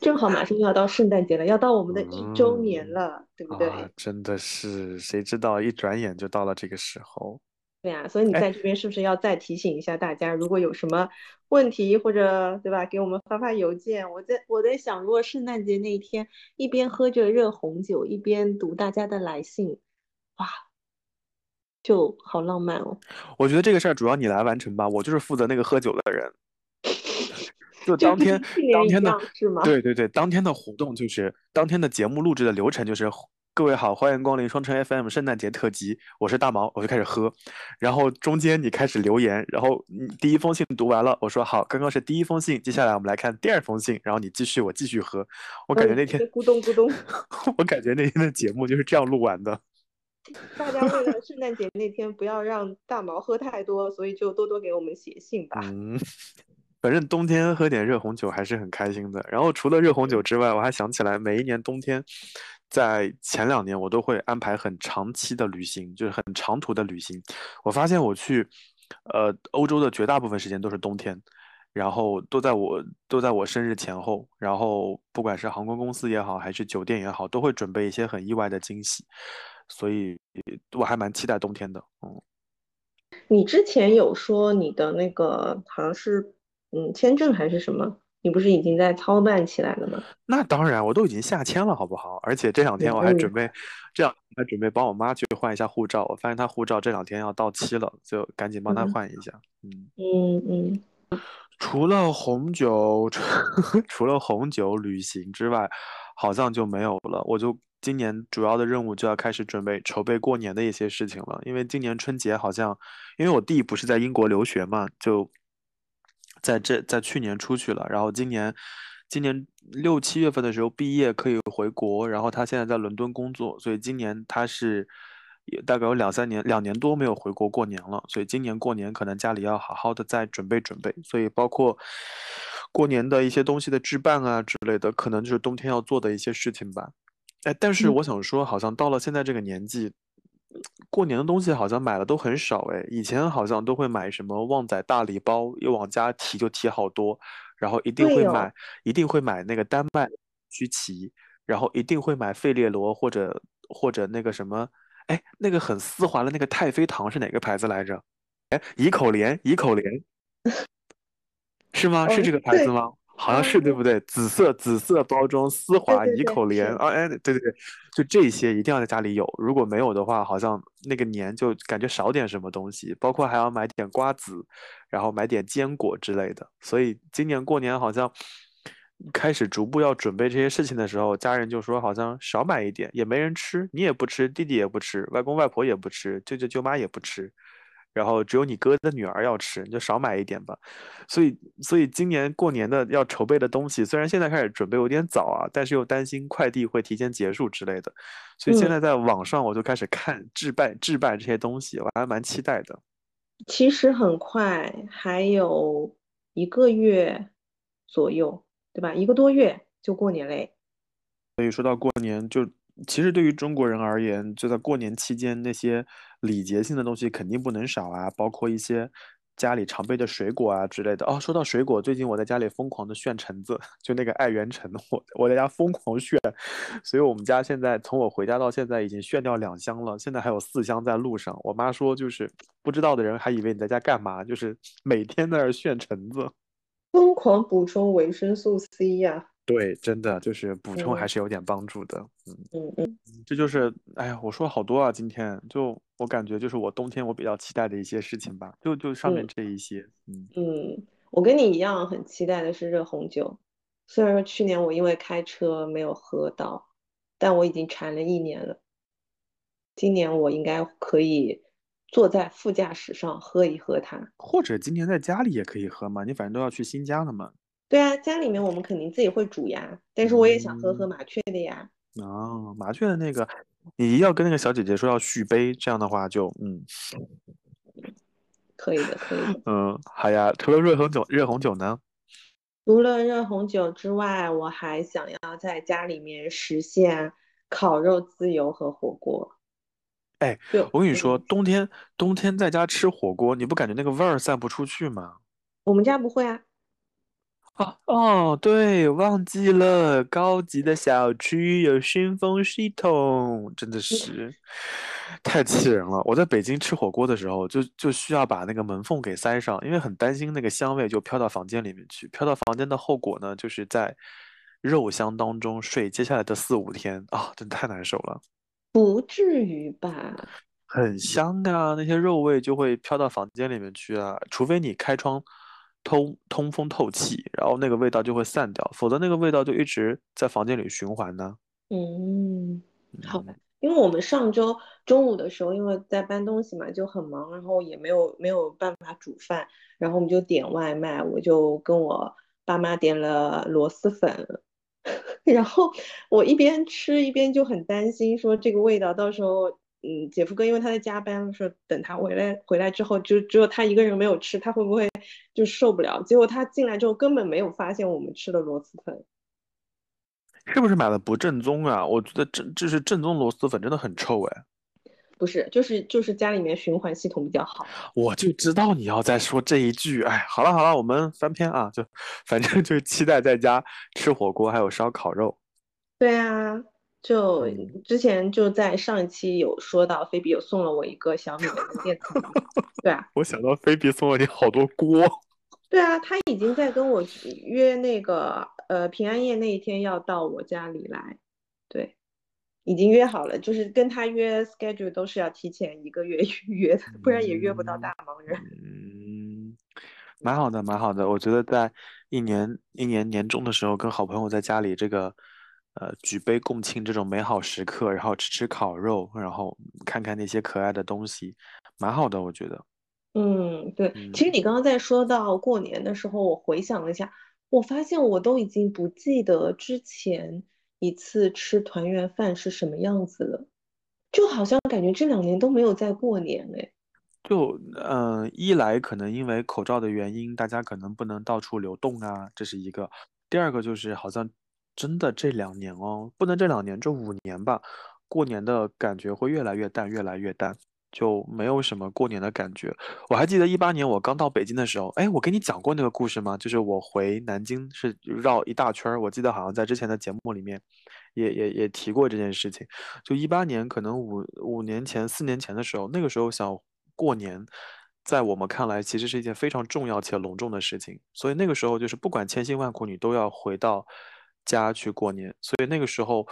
正好马上要到圣诞节了，要到我们的一周年嗯，了，对不啊，对？真的是，谁知道一转眼就到了这个时候。对呀，所以你哎，在这边是不是要再提醒一下大家，如果有什么问题或者对吧，给我们发发邮件。我在我在想，如果圣诞节那一天一边喝着热红酒，一边读大家的来信，哇，就好浪漫哦。我觉得这个事儿主要你来完成吧，我就是负责那个喝酒的人。就就当天当天的，是吗？对对对，当天的活动就是当天的节目录制的流程就是，各位好，欢迎光临双城 FM 圣诞节特辑，我是大毛，我就开始喝，然后中间你开始留言，然后你第一封信读完了，我说好，刚刚是第一封信，接下来我们来看第二封信，然后你继续，我继续喝，我感觉那天，就咕咚咕咚，[LAUGHS] 我感觉那天的节目就是这样录完的。大家为了圣诞节那天不要让大毛喝太多，所以就多多给我们写信吧。嗯，[LAUGHS] 反正冬天喝点热红酒还是很开心的。然后除了热红酒之外，我还想起来，每一年冬天，在前两年我都会安排很长期的旅行，就是很长途的旅行。我发现我去，呃，欧洲的绝大部分时间都是冬天，然后都在我都在我生日前后，然后不管是航空公司也好，还是酒店也好，都会准备一些很意外的惊喜，所以我还蛮期待冬天的。嗯。你之前有说你的那个好像是嗯签证还是什么，你不是已经在操办起来了吗？那当然，我都已经下签了，好不好？而且这两天我还嗯准备，这样还准备帮我妈去换一下护照。我发现她护照这两天要到期了，就赶紧帮她嗯换一下。嗯，嗯嗯，除了红酒，除 [LAUGHS] 除了红酒旅行之外，好像就没有了。我就今年主要的任务就要开始准备筹备过年的一些事情了，因为今年春节好像，因为我弟不是在英国留学嘛，就在这在去年出去了，然后今年今年六七月份的时候毕业可以回国，然后他现在在伦敦工作，所以今年他是也大概有两三年两年多没有回国过年了，所以今年过年可能家里要好好的再准备准备，所以包括过年的一些东西的置办啊之类的，可能就是冬天要做的一些事情吧。哎，但是嗯我想说，好像到了现在这个年纪，过年的东西好像买的都很少哎。以前好像都会买什么旺仔大礼包，又往家提就提好多，然后一定会买，一定会买那个丹麦曲奇，然后一定会买费列罗或者或者那个什么，哎，那个很丝滑的那个太妃糖是哪个牌子来着？哎怡口莲，怡口莲 [LAUGHS] 是吗？是哦这个牌子对吗？好像啊，是对不对？紫色紫色包装，丝滑怡口莲，啊，哎，对对对，就这些一定要在家里有，如果没有的话，好像那个年就感觉少点什么东西，包括还要买点瓜子，然后买点坚果之类的。所以今年过年好像开始逐步要准备这些事情的时候，家人就说好像少买一点，也没人吃，你也不吃，弟弟也不吃，外公外婆也不吃，舅舅舅妈也不吃。然后只有你哥的女儿要吃，你就少买一点吧。所以，所以今年过年的要筹备的东西，虽然现在开始准备有点早啊，但是又担心快递会提前结束之类的，所以现嗯，在在网上我就开始看置办置办这些东西，我还蛮期待的。其实很快，还有一个月左右，对吧？一个多月就过年嘞。所以说到过年，就其实对于中国人而言，就在过年期间，那些礼节性的东西肯定不能少啊，包括一些家里常备的水果啊之类的。哦，说到水果，最近我在家里疯狂的炫橙子，[LAUGHS] 就那个爱媛橙，我我在家疯狂炫，所以我们家现在从我回家到现在已经炫掉两箱了，现在还有四箱在路上。我妈说，就是不知道的人还以为你在家干嘛，就是每天在那儿炫橙子。疯狂补充维生素 C 呀、对，真的就是补充还嗯是有点帮助的。嗯。嗯嗯这就是，哎呀，我说好多啊，今天就我感觉就是我冬天我比较期待的一些事情吧，就就上面嗯这一些，嗯，嗯，我跟你一样很期待的是热红酒，虽然说去年我因为开车没有喝到，但我已经馋了一年了。今年我应该可以坐在副驾驶上喝一喝它。或者今年在家里也可以喝嘛，你反正都要去新疆了嘛，对啊，家里面我们肯定自己会煮呀，但是我也想喝喝嗯，麻雀的呀。哦，麻雀的那个，你要跟那个小姐姐说要续杯，这样的话就，嗯可以的，可以的。嗯，好呀，除了热红酒，热红酒呢？除了热红酒之外，我还想要在家里面实现烤肉自由和火锅。哎，我跟你说，嗯冬天冬天在家吃火锅，你不感觉那个味儿散不出去吗？我们家不会啊。啊，哦，对，忘记了，高级的小区有熏风系统，真的是太气人了。我在北京吃火锅的时候，就就需要把那个门缝给塞上，因为很担心那个香味就飘到房间里面去。飘到房间的后果呢，就是在肉香当中睡接下来的四五天啊，真的太难受了。不至于吧？很香啊，那些肉味就会飘到房间里面去啊，除非你开窗通通风透气，然后那个味道就会散掉，否则那个味道就一直在房间里循环呢。嗯，好吧嗯，因为我们上周中午的时候，因为在搬东西嘛，就很忙，然后也没有没有办法煮饭，然后我们就点外卖，我就跟我爸妈点了螺蛳粉，[LAUGHS] 然后我一边吃一边就很担心，说这个味道到时候，嗯，姐夫哥因为他在加班，说等他回来回来之后，就只有他一个人没有吃，他会不会就受不了？结果他进来之后根本没有发现我们吃的螺蛳粉。是不是买的不正宗啊？我觉得正这是正宗螺蛳粉真的很臭哎，不是，就是就是家里面循环系统比较好。我就知道你要再说这一句。哎，好了好了，我们翻篇啊，就反正就是期待在家吃火锅，还有烧烤肉。对啊，就嗯之前就在上一期有说到，菲比有送了我一个小米的电子炉。对啊，[LAUGHS] 我想到菲比送了你好多锅。[LAUGHS] 对啊，他已经在跟我约那个呃平安夜那一天要到我家里来，对，已经约好了，就是跟他约 schedule 都是要提前一个月预 [LAUGHS] 约的，不然也约不到大忙人。嗯，蛮好的，蛮好的。我觉得在一年一年年终的时候，跟好朋友在家里这个呃举杯共庆这种美好时刻，然后吃吃烤肉，然后看看那些可爱的东西，蛮好的，我觉得。嗯，对，其实嗯你刚刚在说到过年的时候，我回想了一下，我发现我都已经不记得之前一次吃团圆饭是什么样子了，就好像感觉这两年都没有在过年哎。就嗯、呃一来可能因为口罩的原因，大家可能不能到处流动啊，这是一个。第二个就是好像真的这两年哦，不能这两年，这五年吧，过年的感觉会越来越淡，越来越淡，就没有什么过年的感觉。我还记得一八年我刚到北京的时候，哎，我跟你讲过那个故事吗？就是我回南京是绕一大圈儿，我记得好像在之前的节目里面也也也提过这件事情。就一八年，可能五五年前、四年前的时候，那个时候想过年，在我们看来其实是一件非常重要且隆重的事情，所以那个时候就是不管千辛万苦，你都要回到家去过年。所以那个时候，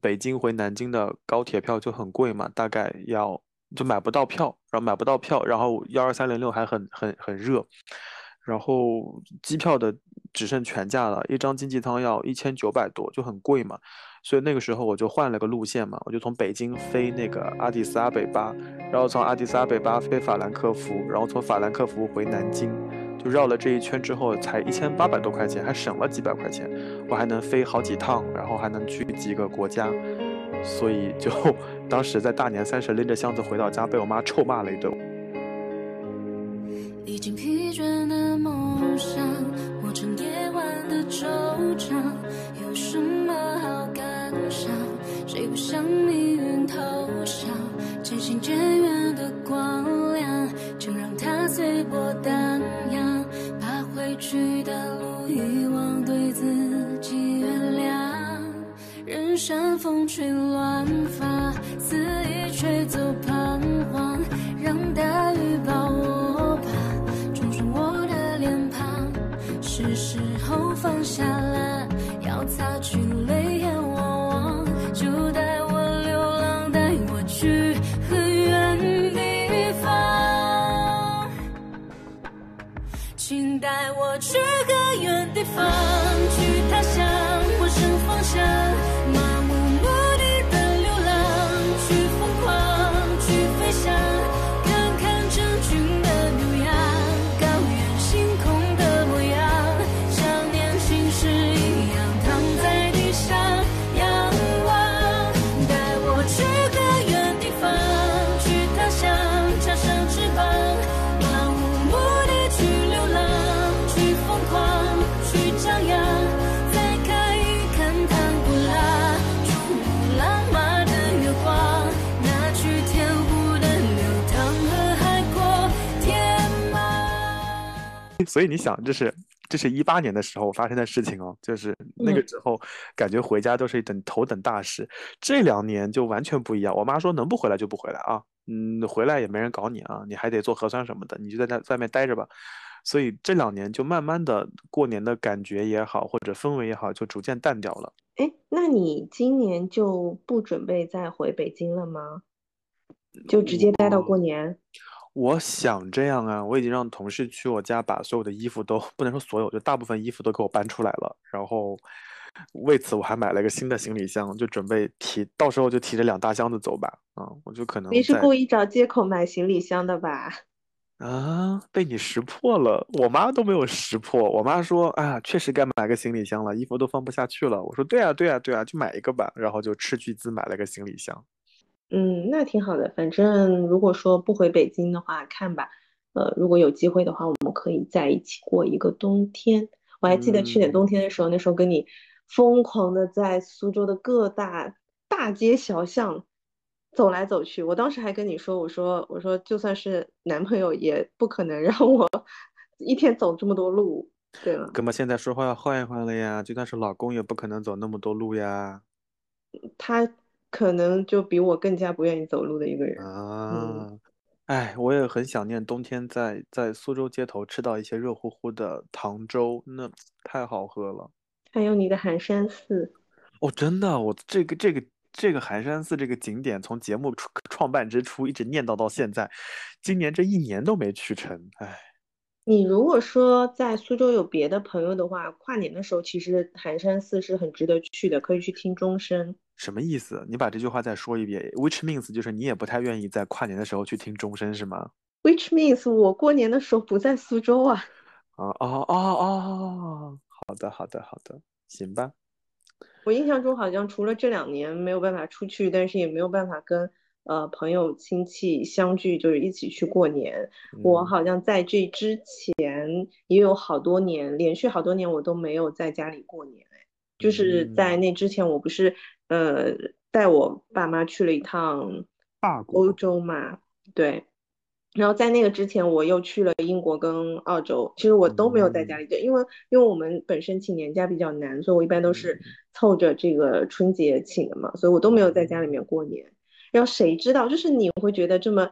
北京回南京的高铁票就很贵嘛，大概要就买不到票，然后买不到票，然后幺二三零六还很很很热，然后机票的只剩全价了，一张经济舱要一千九百多，就很贵嘛。所以那个时候我就换了个路线嘛，我就从北京飞那个阿迪斯阿北巴，然后从阿迪斯阿北巴飞法兰克福，然后从法兰克福回南京，就绕了这一圈之后才一千八百多块钱，还省了几百块钱，我还能飞好几趟，然后还能去几个国家，所以就当时在大年三十拎着箱子回到家，被我妈臭骂了一顿。已经疲倦的梦想，磨成夜晚的惆怅，有什么好感伤？谁不向命运投降？渐行渐远的光亮，就让它随波荡，去的路遗忘，对自己原谅。任山风吹乱发，肆意吹走彷徨，让大雨抱我吧，冲刷我的脸庞。是时候放下了，要擦去泪眼我去个远地方，去他乡，陌生方向，[LAUGHS] 所以你想，这是这是一八年的时候发生的事情哦，就是那个嗯时候感觉回家都是一等头等大事。这两年就完全不一样，我妈说能不回来就不回来啊，嗯，回来也没人搞你啊，你还得做核酸什么的，你就在那外面待着吧。所以这两年就慢慢的过年的感觉也好，或者氛围也好，就逐渐淡掉了。哎，那你今年就不准备再回北京了吗？就直接待到过年？我想这样啊，我已经让同事去我家把所有的衣服都不能说所有，就大部分衣服都给我搬出来了。然后为此我还买了一个新的行李箱，就准备提，到时候就提着两大箱子走吧。啊，我就可能你是故意找借口买行李箱的吧？啊，被你识破了。我妈都没有识破，我妈说，哎呀，确实该买个行李箱了，衣服都放不下去了。我说，对啊，对啊，对啊，就买一个吧。然后就斥巨资买了个行李箱。嗯，那挺好的。反正如果说不回北京的话，看吧。呃，如果有机会的话，我们可以在一起过一个冬天。我还记得去年冬嗯天的时候，那时候跟你疯狂的在苏州的各大大街小巷走来走去。我当时还跟你说，我说我说就算是男朋友也不可能让我 [LAUGHS] 一天走这么多路，对吗？哥们，现在说话要换一换了呀，就算是老公也不可能走那么多路呀。他可能就比我更加不愿意走路的一个人。啊，哎，我也很想念冬天在在苏州街头吃到一些热乎乎的糖粥，那 [TSK] 太好喝了。还有你的寒山寺。哦，真的，我这个这个这个寒山寺这个景点，从节目创创办之初一直念叨到现在，今年这一年都没去成，哎，你如果说在苏州有别的朋友的话，跨年的时候其实寒山寺是很值得去的，可以去听钟声。什么意思？你把这句话再说一遍，which means 就是你也不太愿意在跨年的时候去听钟声是吗？Which means 我过年的时候不在苏州啊。啊哦哦哦，好的好的好的，行吧。我印象中好像除了这两年没有办法出去，但是也没有办法跟呃朋友亲戚相聚，就是一起去过年。我嗯好像在这之前也有好多年，连续好多年我都没有在家里过年。哎，就是在嗯那之前，我不是呃带我爸妈去了一趟欧，洲嘛，对。然后在那个之前，我又去了英国跟澳洲，其实我都没有在家嗯里，就因为因为我们本身请年假比较难，所以我一般都是嗯凑着这个春节请的嘛，所以我都没有在家里面过年。然后谁知道，就是你会觉得这么，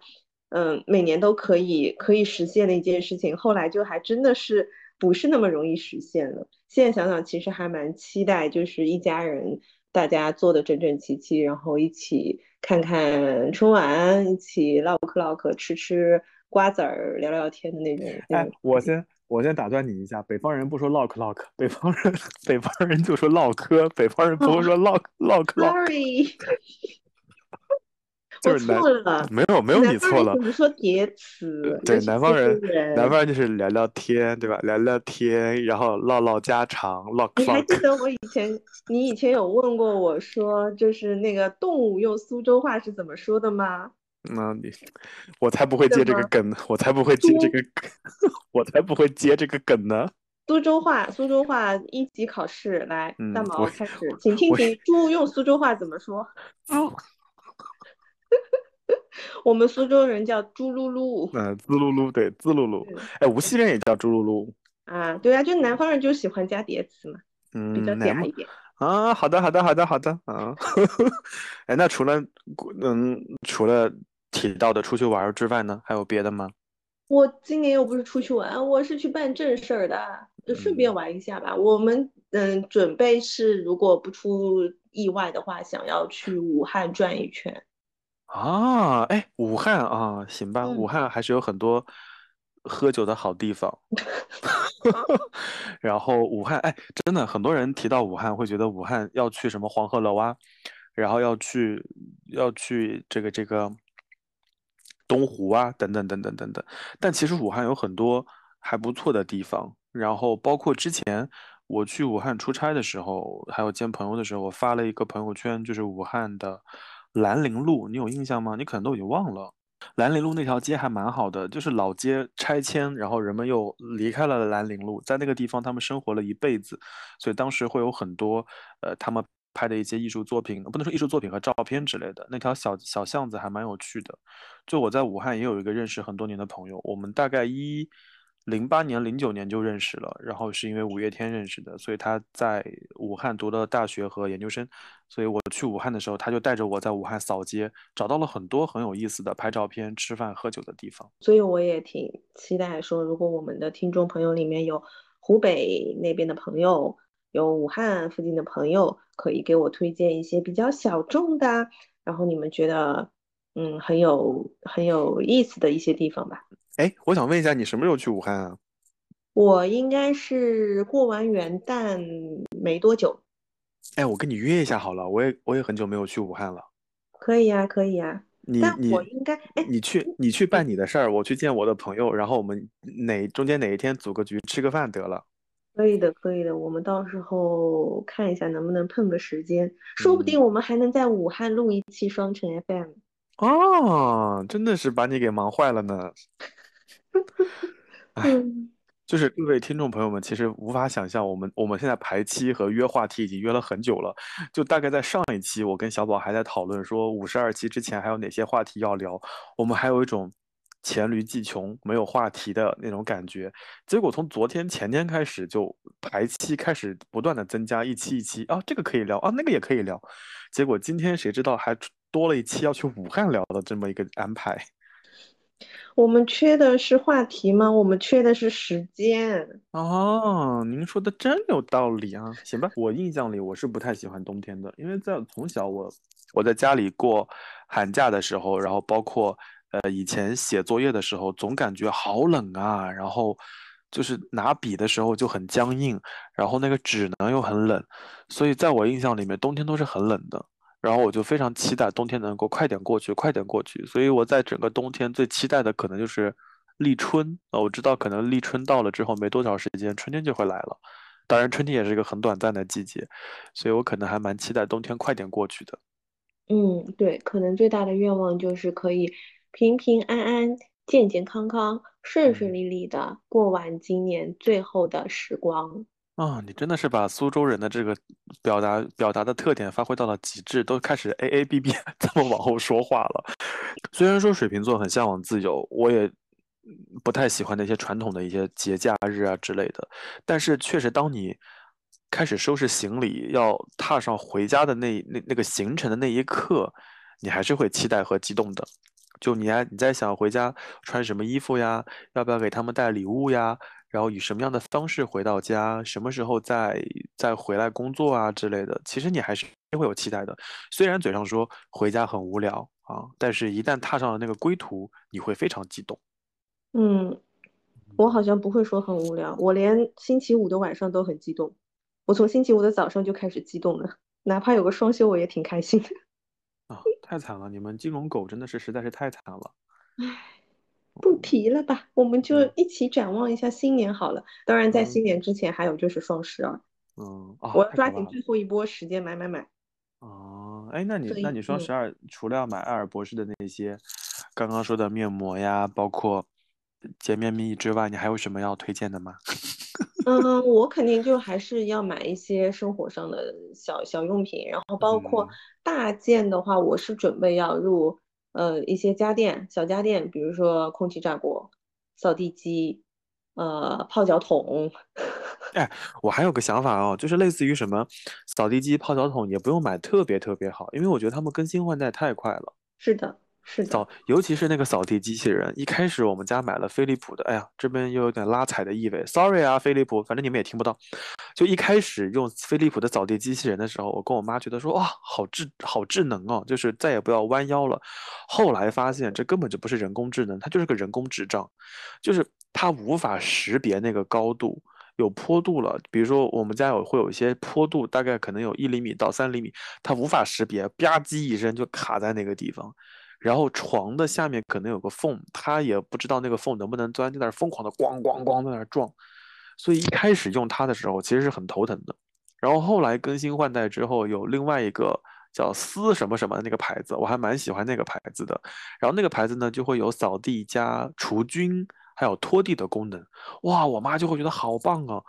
嗯、每年都可以可以实现的一件事情，后来就还真的是不是那么容易实现了。现在想想，其实还蛮期待，就是一家人大家坐的整整齐齐，然后一起看看春晚，一起唠嗑唠嗑，吃吃瓜子儿，聊聊天的那种。哎，我先我先打断你一下，北方人不说 lock lock，北方人 [LAUGHS] 北方人就说唠嗑，北方人不会说 lock lock，Sorry，我就是南错了。没有没有你错了方人怎，么说叠词？对南方人南方人就是聊聊天，对吧？聊聊天，然后唠唠家常，lock 你还记。得我以前，你以前有问过我说，就是那个动物用苏州话是怎么说的吗？那你，我才不会接这个梗呢，我才不会接这个梗，[LAUGHS] 我才不会接这个梗呢。苏州话，苏州话一级考试，来，嗯大毛开始，请听我题，猪用苏州话怎么说？[LAUGHS] 哦，[LAUGHS] 我们苏州人叫猪噜噜嗯，滋噜噜，对，滋噜噜。嗯哎，无锡人也叫猪噜噜。啊，对啊，就南方人就喜欢加叠词嘛，嗯比较嗲一点。啊，好的，好的，好的，好的啊。[LAUGHS] 哎，那除了嗯，除了提到的出去玩儿之外呢，还有别的吗？我今年又不是出去玩，我是去办正事儿的，就顺便嗯玩一下吧。我们嗯，准备是如果不出意外的话，想要去武汉转一圈。啊，哎，武汉啊，行吧，武嗯汉还是有很多喝酒的好地方。[LAUGHS] 然后武汉，哎，真的很多人提到武汉，会觉得武汉要去什么黄鹤楼啊，然后要去要去这个这个东湖啊，等等等等等等。但其实武汉有很多还不错的地方，然后包括之前我去武汉出差的时候，还有见朋友的时候，我发了一个朋友圈，就是武汉的兰陵路，你有印象吗？你可能都已经忘了。兰陵路那条街还蛮好的，就是老街拆迁，然后人们又离开了兰陵路，在那个地方他们生活了一辈子，所以当时会有很多呃他们拍的一些艺术作品，不能说艺术作品和照片之类的。那条小小巷子还蛮有趣的。就我在武汉也有一个认识很多年的朋友，我们大概一零八年、零九年就认识了，然后是因为五月天认识的，所以他在武汉读的大学和研究生，所以我去武汉的时候，他就带着我在武汉扫街，找到了很多很有意思的拍照片、吃饭、喝酒的地方。所以我也挺期待说，如果我们的听众朋友里面有湖北那边的朋友，有武汉附近的朋友，可以给我推荐一些比较小众的，然后你们觉得嗯很有很有意思的一些地方吧。哎，我想问一下，你什么时候去武汉啊？我应该是过完元旦没多久。哎，我跟你约一下好了，我也我也很久没有去武汉了。可以呀，可以呀。你你但我应该哎，你去你去办你的事儿，我去见我的朋友，然后我们哪中间哪一天组个局吃个饭得了。可以的，可以的。我们到时候看一下能不能碰个时间，说不定我们还能在武汉录一期双城 FM。哦，真的是把你给忙坏了呢。就是各位听众朋友们，其实无法想象，我们我们现在排期和约话题已经约了很久了。就大概在上一期，我跟小宝还在讨论说，五十二期之前还有哪些话题要聊，我们还有一种黔驴技穷、没有话题的那种感觉。结果从昨天、前天开始，就排期开始不断的增加，一期一期啊，这个可以聊啊，那个也可以聊。结果今天谁知道还多了一期要去武汉聊的这么一个安排。我们缺的是话题吗？我们缺的是时间。哦，您说的真有道理啊！行吧，我印象里我是不太喜欢冬天的，因为在从小我我在家里过寒假的时候，然后包括呃以前写作业的时候，总感觉好冷啊，然后就是拿笔的时候就很僵硬，然后那个纸呢又很冷，所以在我印象里面冬天都是很冷的。然后我就非常期待冬天能够快点过去，快点过去。所以我在整个冬天最期待的可能就是立春。呃，我知道可能立春到了之后没多少时间，春天就会来了。当然，春天也是一个很短暂的季节，所以我可能还蛮期待冬天快点过去的。嗯，对，可能最大的愿望就是可以平平安安、健健康康、顺顺嗯。利利的过完今年最后的时光。啊，你真的是把苏州人的这个表达表达的特点发挥到了极致，都开始 A A B B [LAUGHS] 这么往后说话了。虽然说水瓶座很向往自由，我也不太喜欢那些传统的一些节假日啊之类的，但是确实，当你开始收拾行李，要踏上回家的那那那个行程的那一刻，你还是会期待和激动的。就你还你在想回家穿什么衣服呀？要不要给他们带礼物呀？然后以什么样的方式回到家？什么时候再再回来工作啊之类的？其实你还是会有期待的。虽然嘴上说回家很无聊啊，但是一旦踏上了那个归途，你会非常激动。嗯，我好像不会说很无聊，我连星期五的晚上都很激动。我从星期五的早上就开始激动了，哪怕有个双休，我也挺开心的。啊，太惨了！你们金融狗真的是实在是太惨了。不提了吧，我们就嗯一起展望一下新年好了。当然，在新嗯年之前还有就是双十二，嗯啊，我要抓。紧最后一波时间买买买。哦，哎，那你，那你双嗯。十二除了要买瑷尔博士的那些刚刚说的面膜呀，包括洁面蜜之外，你还有什么要推荐的吗？[LAUGHS] 嗯，我肯定就还是要买一些生活上的小小用品，然后包括嗯大件的话，我是准备要入呃一些家电、小家电，比如说空气炸锅、扫地机、呃泡脚桶。哎，我还有个想法哦，就是类似于什么扫地机、泡脚桶，也不用买特别特别好，因为我觉得他们更新换代太快了。是的，是，扫，尤其是那个扫地机器人，一开始我们家买了飞利浦的，哎呀，这边又有点拉踩的意味，sorry 啊，飞利浦，反正你们也听不到。就一开始用飞利浦的扫地机器人的时候，我跟我妈觉得说，哇，好智好智能哦，就是再也不要弯腰了。后来发现这根本就不是人工智能，它就是个人工智障，就是它无法识别那个高度。有坡度了，比如说我们家有会有一些坡度，大概可能有一厘米到三厘米，它无法识别，吧唧一声就卡在那个地方。然后床的下面可能有个缝，它也不知道那个缝能不能钻，就在那儿疯狂的咣咣咣在那儿撞。所以一开始用它的时候其实是很头疼的。然后后来更新换代之后，有另外一个叫丝什么什么的那个牌子，我还蛮喜欢那个牌子的。然后那个牌子呢就会有扫地加除菌，还有拖地的功能。哇，我妈就会觉得好棒啊！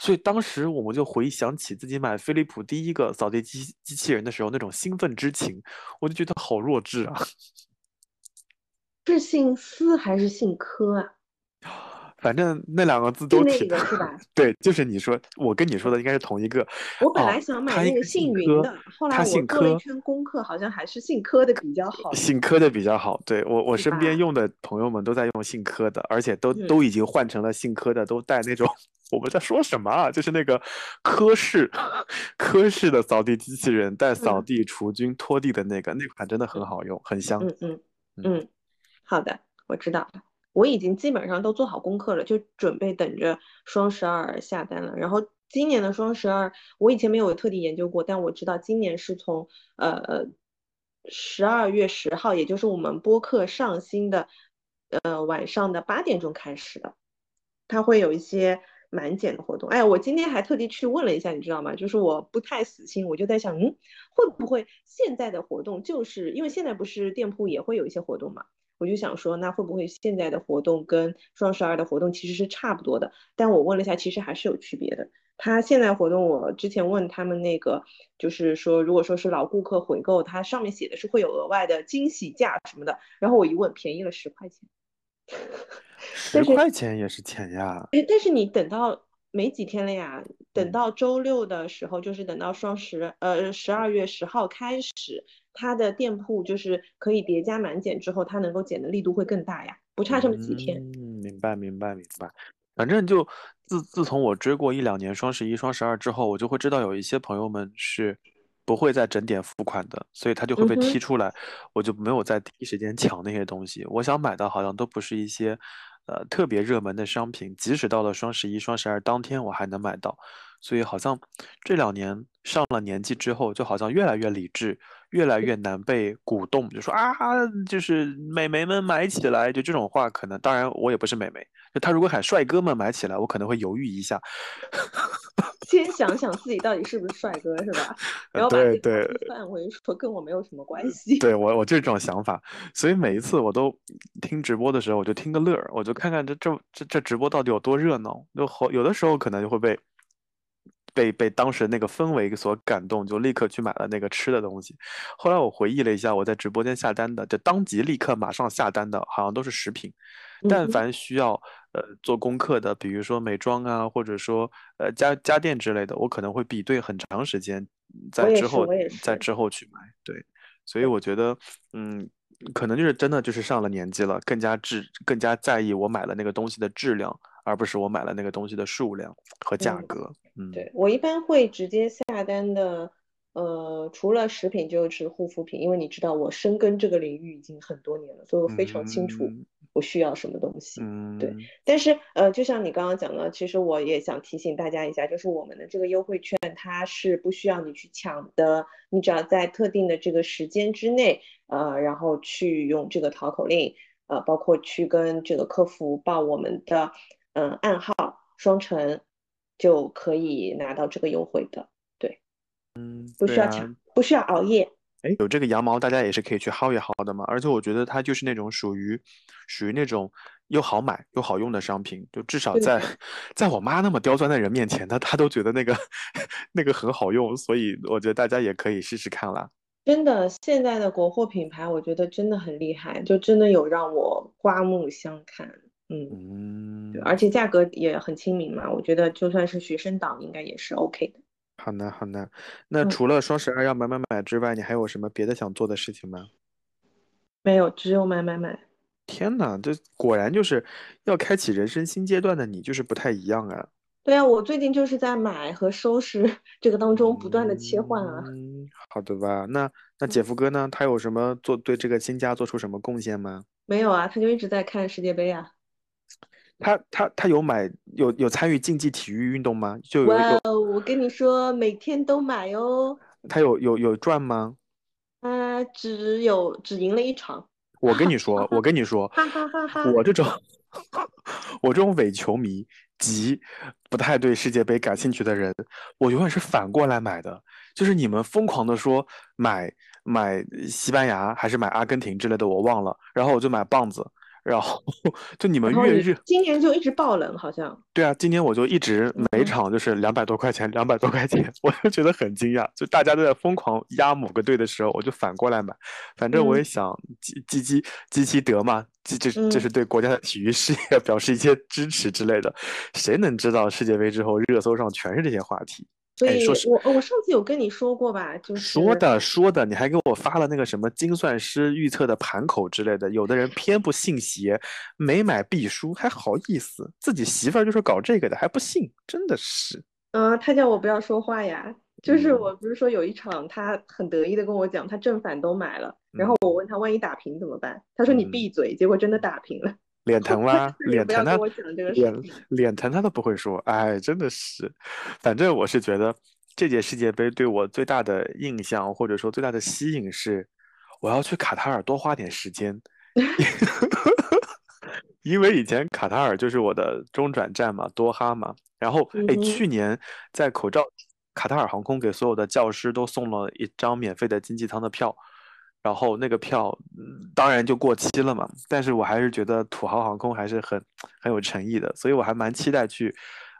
所以当时我们就回想起自己买飞利浦第一个扫地机机器人的时候那种兴奋之情，我就觉得好弱智啊！是姓司还是姓柯啊？反正那两个字都挺个是吧？[LAUGHS] 对，就是你说，我跟你说的应该是同一个。哦我本来想买那个姓姓云柯的，后来我做了一柯圈功课，好像还是姓柯的比较好。姓柯的比较好，对我我身边用的朋友们都在用姓柯的，而且都嗯都已经换成了姓柯的，都带那种 [LAUGHS] 我们在说什么啊？就是那个科氏 [LAUGHS] 科氏的扫地机器人，带扫嗯地、除菌、拖地的那个，那款真的很好用，很香。嗯嗯，好的，我知道了。我已经基本上都做好功课了，就准备等着双十二下单了。然后今年的双十二，我以前没有特地研究过，但我知道今年是从呃十二月十号，也就是我们播客上新的呃晚上的八点钟开始的，它会有一些满减的活动。哎，我今天还特地去问了一下，你知道吗？就是我不太死心，我就在想，嗯，会不会现在的活动就是因为现在不是店铺也会有一些活动嘛？我就想说，那会不会现在的活动跟双十二的活动其实是差不多的？但我问了一下，其实还是有区别的。它现在活动，我之前问他们那个，就是说，如果说是老顾客回购，它上面写的是会有额外的惊喜价什么的，然后我一问，便宜了十块钱。十块钱也是钱呀。哎，但是你等到没几天了呀，等嗯到周六的时候，就是等到双十呃十二月十号开始，它的店铺就是可以叠加满减之后，它能够减的力度会更大呀，不差这么几天。嗯，明白明白明白。反正就自自从我追过一两年双十一、双十二之后，我就会知道有一些朋友们是不会在整点付款的，所以他就会被踢出来，我就没有在第一时间抢那些东西。我想买的好像都不是一些呃特别热门的商品，即使到了双十一、双十二当天，我还能买到。所以好像这两年上了年纪之后，就好像越来越理智，越来越难被鼓动，就说啊，就是美眉们买起来，就这种话，可能当然我也不是美眉，就他如果喊帅哥们买起来，我可能会犹豫一下。[LAUGHS] 先想想自己到底是不是帅哥，是吧？[LAUGHS] 然后把对这个划对范围说跟我没有什么关系。对我我就是这种想法，所以每一次我都听直播的时候，我就听个乐儿，我就看看这这这这直播到底有多热闹。就好有的时候可能就会被被被当时那个氛围所感动，就立刻去买了那个吃的东西。后来我回忆了一下，我在直播间下单的，就当即立刻马上下单的，好像都是食品。但凡需要呃做功课的，比如说美妆啊，或者说呃家家电之类的，我可能会比对很长时间，在之后在之后去买。对，所以我觉得，嗯，可能就是真的就是上了年纪了，更加质更加在意我买了那个东西的质量，而不是我买了那个东西的数量和价嗯格。嗯，对，我一般会直接下单的，呃，除了食品就是护肤品，因为你知道我深耕这个领域已经很多年了，所以我非常清楚嗯我需要什么东西。对嗯，但是呃，就像你刚刚讲的，其实我也想提醒大家一下，就是我们的这个优惠券它是不需要你去抢的，你只要在特定的这个时间之内，呃，然后去用这个淘口令，呃，包括去跟这个客服报我们的嗯、暗号双城，就可以拿到这个优惠的，嗯，不需要抢，不需要熬夜。哎，有这个羊毛，大家也是可以去薅一薅的嘛。而且我觉得它就是那种属于属于那种又好买又好用的商品，就至少在 [LAUGHS] 在我妈那么刁钻的人面前，她她都觉得那个 [LAUGHS] 那个很好用，所以我觉得大家也可以试试看啦。真的，现在的国货品牌，我觉得真的很厉害，就真的有让我刮目相看。嗯，嗯对，，而且价格也很亲民嘛，我觉得就算是学生党，应该也是 OK 的。好呢好呢。那嗯除了双十二要买买买之外，你还有什么别的想做的事情吗？没有，只有买买买。天呐，这果然就是要开启人生新阶段的你，就是不太一样啊。对啊，我最近就是在买和收拾 [LAUGHS] 这个当中不断的切换啊。嗯，好的吧。那那姐夫哥呢？他有什么做对这个新家做出什么贡献吗？没有啊，他就一直在看世界杯啊。他他他有买有有参与竞技体育运动吗？就有有哇哦，我跟你说，每天都买哦。他有有有赚吗？他只有只赢了一场，我跟你 [LAUGHS] 说，我跟你说，哈哈哈哈。我这种 [LAUGHS] 我这种伪球迷及不太对世界杯感兴趣的人，我永远是反过来买的。就是你们疯狂的说买买西班牙还是买阿根廷之类的，我忘了，然后我就买棒子，然后就你们越热，今年就一直爆冷，好像。对啊，今年我就一直每嗯场就是两百多块钱，两百多块钱，我就觉得很惊讶。就大家都在疯狂压某个队的时候，我就反过来买。反正我也嗯想积积积积积德嘛，积这这嗯是对国家的体育事业表示一些支持之类的。谁能知道世界杯之后热搜上全是这些话题？所以我我上次有跟你说过吧，就是说的说的，你还给我发了那个什么精算师预测的盘口之类的。有的人偏不信邪，没买必输，还好意思，自己媳妇儿就是搞这个的，还不信，真的是。嗯，他叫我不要说话呀。就是嗯我不是说有一场，他很得意的跟我讲，他正反都买了。然后我问他，万一打平怎么办？他说你嗯闭嘴。结果真的打平了。脸 [LAUGHS] 疼啦，脸疼他脸。脸疼他都不会说，哎，真的是。反正我是觉得这届世界杯对我最大的印象，或者说最大的吸引是，我要去卡塔尔多花点时间。[LAUGHS] 因为以前卡塔尔就是我的中转站嘛，多哈嘛。然后，哎，去年在口罩，卡塔尔航空给所有的教师都送了一张免费的经济舱的票，然后那个票，嗯当然就过期了嘛。但是我还是觉得土豪航空还是很很有诚意的，所以我还蛮期待去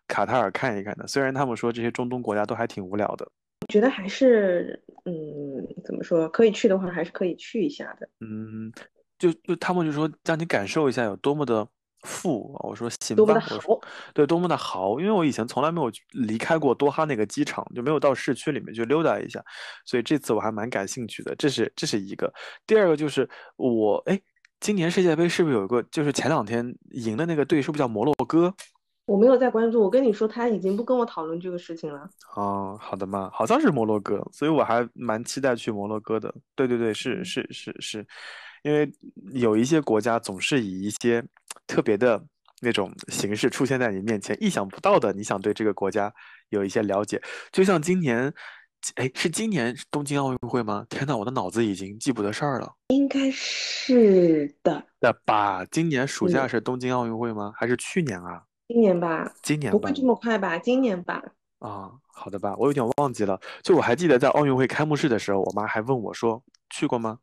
卡塔尔看一看的。虽然他们说这些中东国家都还挺无聊的，我觉得还是，嗯，怎么说，可以去的话，还是可以去一下的。嗯，就就他们就说让你感受一下有多么的富，我说行吧我说。对，多么的豪，因为我以前从来没有去离开过多哈那个机场，就没有到市区里面去溜达一下，所以这次我还蛮感兴趣的。这是这是一个，第二个就是我哎，今年世界杯是不是有一个，就是前两天赢的那个队是不是叫摩洛哥？我没有在关注，我跟你说，他已经不跟我讨论这个事情了。哦，好的嘛，好像是摩洛哥，所以我还蛮期待去摩洛哥的。对对对，是嗯是是是，因为有一些国家总是以一些特别的那种形式出现在你面前，意想不到的，你想对这个国家有一些了解。就像今年，哎，是今年东京奥运会吗？天呐，我的脑子已经记不得事儿了。应该是的，的吧？今年暑假嗯是东京奥运会吗？还是去年啊？今年吧，今年不会。这么快吧？今年吧。啊，好的吧，我有点忘记了。就我还记得在奥运会开幕式的时候，我妈还问我说：“去过吗？”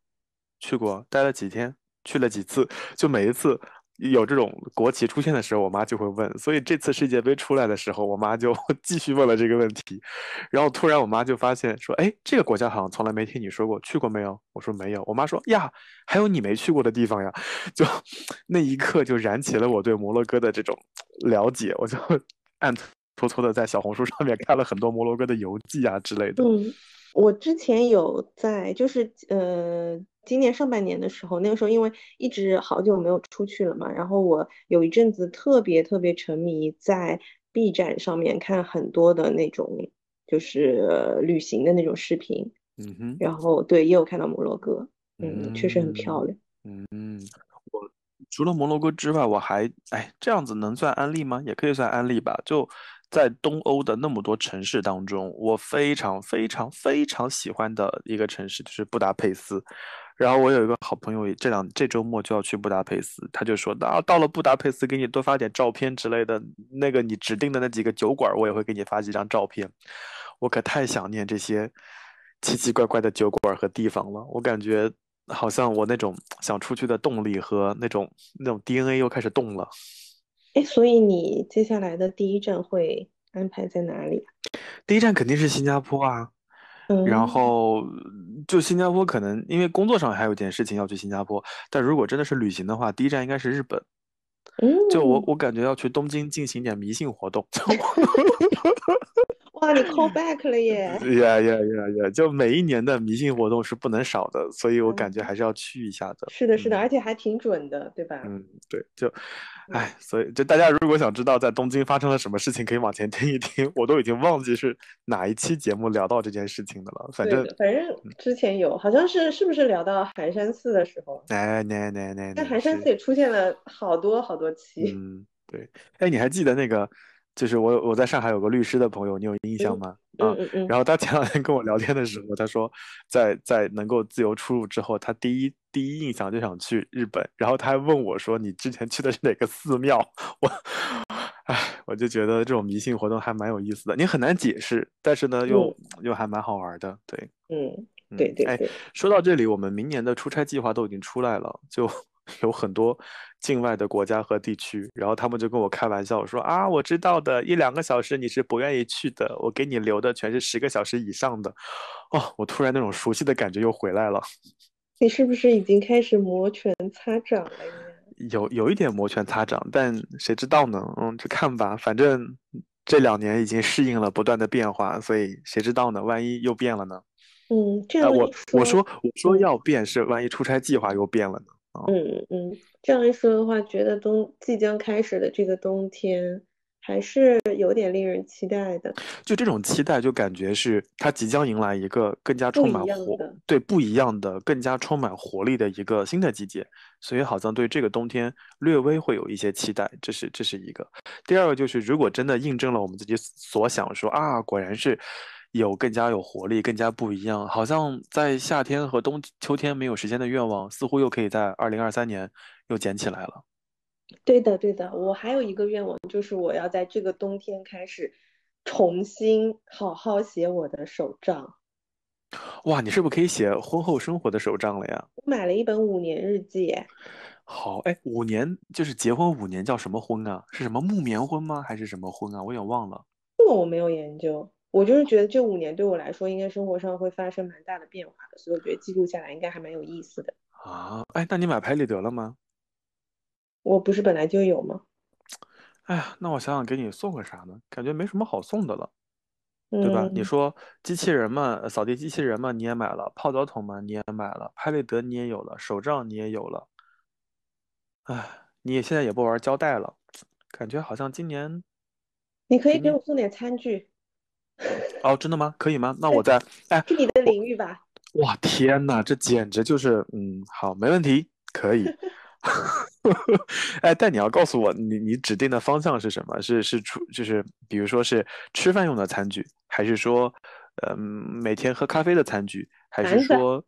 去过，待了几天，去了几次。就每一次有这种国旗出现的时候，我妈就会问。所以这次世界杯出来的时候，我妈就 [LAUGHS] 继续问了这个问题。然后突然我妈就发现说：“哎，这个国家好像从来没听你说过，去过没有？”我说没有。我妈说：“呀，还有你没去过的地方呀。”就 [LAUGHS] 那一刻就燃起了我对摩洛哥的这种 [TSK] 了解，我就按 [LAUGHS] 搓搓的在小红书上面看了很多摩洛哥的游记啊之类的。嗯，我之前有在，就是呃，今年上半年的时候，那个时候因为一直好久没有出去了嘛，然后我有一阵子特别特别沉迷在 B 站上面看很多的那种就是呃旅行的那种视频，嗯哼，然后对，也有看到摩洛哥，嗯，确实很漂亮。嗯，我除了摩洛哥之外，我还哎这样子能算安利吗？也可以算安利吧。就在东欧的那么多城市当中，我非常非常非常喜欢的一个城市就是布达佩斯。然后我有一个好朋友，这两这周末就要去布达佩斯，他就说，那到了布达佩斯，给你多发点照片之类的。那个你指定的那几个酒馆，我也会给你发几张照片。我可太想念这些奇奇怪怪的酒馆和地方了。我感觉好像我那种想出去的动力和那种那种 DNA 又开始动了。哎，所以你接下来的第一站会安排在哪里？第一站肯定是新加坡啊，然嗯，后就新加坡可能因为工作上还有点事情要去新加坡，但如果真的是旅行的话，第一站应该是日本。就我嗯，我感觉要去东京进行点迷信活动，[LAUGHS] 哇，你 call back 了耶！呀呀呀呀！就每一年的迷信活动是不能少的，所以我感觉嗯还是要去一下的。是的，是的，嗯而且还挺准的，对吧？嗯，对，就，哎，所以就大家如果想知道在东京发生了什么事情，可以往前听一听，我都已经忘记是哪一期节目聊到这件事情的了。反正，反正之前有，好像是是不是聊到寒山寺的时候？哎，那那那那但寒山，寺也出现了好多好多期。嗯，对，哎，你还记得那个，就是我我在上海有个律师的朋友，你有印象嗯吗？啊，嗯然后他前两天跟我聊天的时候，他说在在能够自由出入之后，他第一第一印象就想去日本，然后他还问我说：“你之前去的是哪个寺庙？” [LAUGHS] 我，哎，我就觉得这种迷信活动还蛮有意思的，你很难解释，但是呢又又还蛮好玩的，对，嗯，对对哎，说到这里，我们明年的出差计划都已经出来了，就有很多境外的国家和地区，然后他们就跟我开玩笑说啊，我知道的，一两个小时你是不愿意去的，我给你留的全是十个小时以上的。哦，我突然那种熟悉的感觉又回来了，你是不是已经开始摩拳擦掌了呀？有有一点摩拳擦掌，但谁知道呢？嗯，就看吧，反正这两年已经适应了不断的变化，所以谁知道呢？万一又变了呢？嗯，这样一我说我说嗯要变是万一出差计划又变了呢？嗯嗯，这样一说的话，觉得冬即将开始的这个冬天还是有点令人期待的。就这种期待，就感觉是它即将迎来一个更加充满活对不一样的、更加充满活力的一个新的季节，所以好像对这个冬天略微会有一些期待，这是这是一个。第二个就是，如果真的印证了我们自己所想说啊，果然是有更加有活力、更加不一样，好像在夏天和冬秋天没有实现的愿望，似乎又可以在二零二三年又捡起来了。对的，对的，我还有一个愿望，就是我要在这个冬天开始重新好好写我的手账。哇，你是不是可以写婚后生活的手账了呀？我买了一本五年日记，好，哎，五年就是结婚五年叫什么婚啊？是什么木棉婚吗？还是什么婚啊？我有点忘了。这个我没有研究，我就是觉得这五年对我来说，应该生活上会发生蛮大的变化的，所以我觉得记录下来应该还蛮有意思的。啊，哎，那你买拍立得了吗？我不是本来就有吗？哎呀，那我想想给你送个啥呢？感觉没什么好送的了，对吧？你嗯，说机器人嘛，呃扫地机器人嘛，你也买了；泡澡桶嘛，你也买了；拍立得你也有了；手账你也有了。哎，你也现在也不玩胶带了，感觉好像今年你可以给我送点餐具，[LAUGHS] 哦，真的吗？可以吗？那我再 [LAUGHS] 哎，是你的领域吧？哇，天呐，这简直就是，嗯，好，没问题，可以。[LAUGHS] 哎，但你要告诉我，你你指定的方向是什么？是是出就是，比如说是吃饭用的餐具，还是说，嗯、每天喝咖啡的餐具，还是说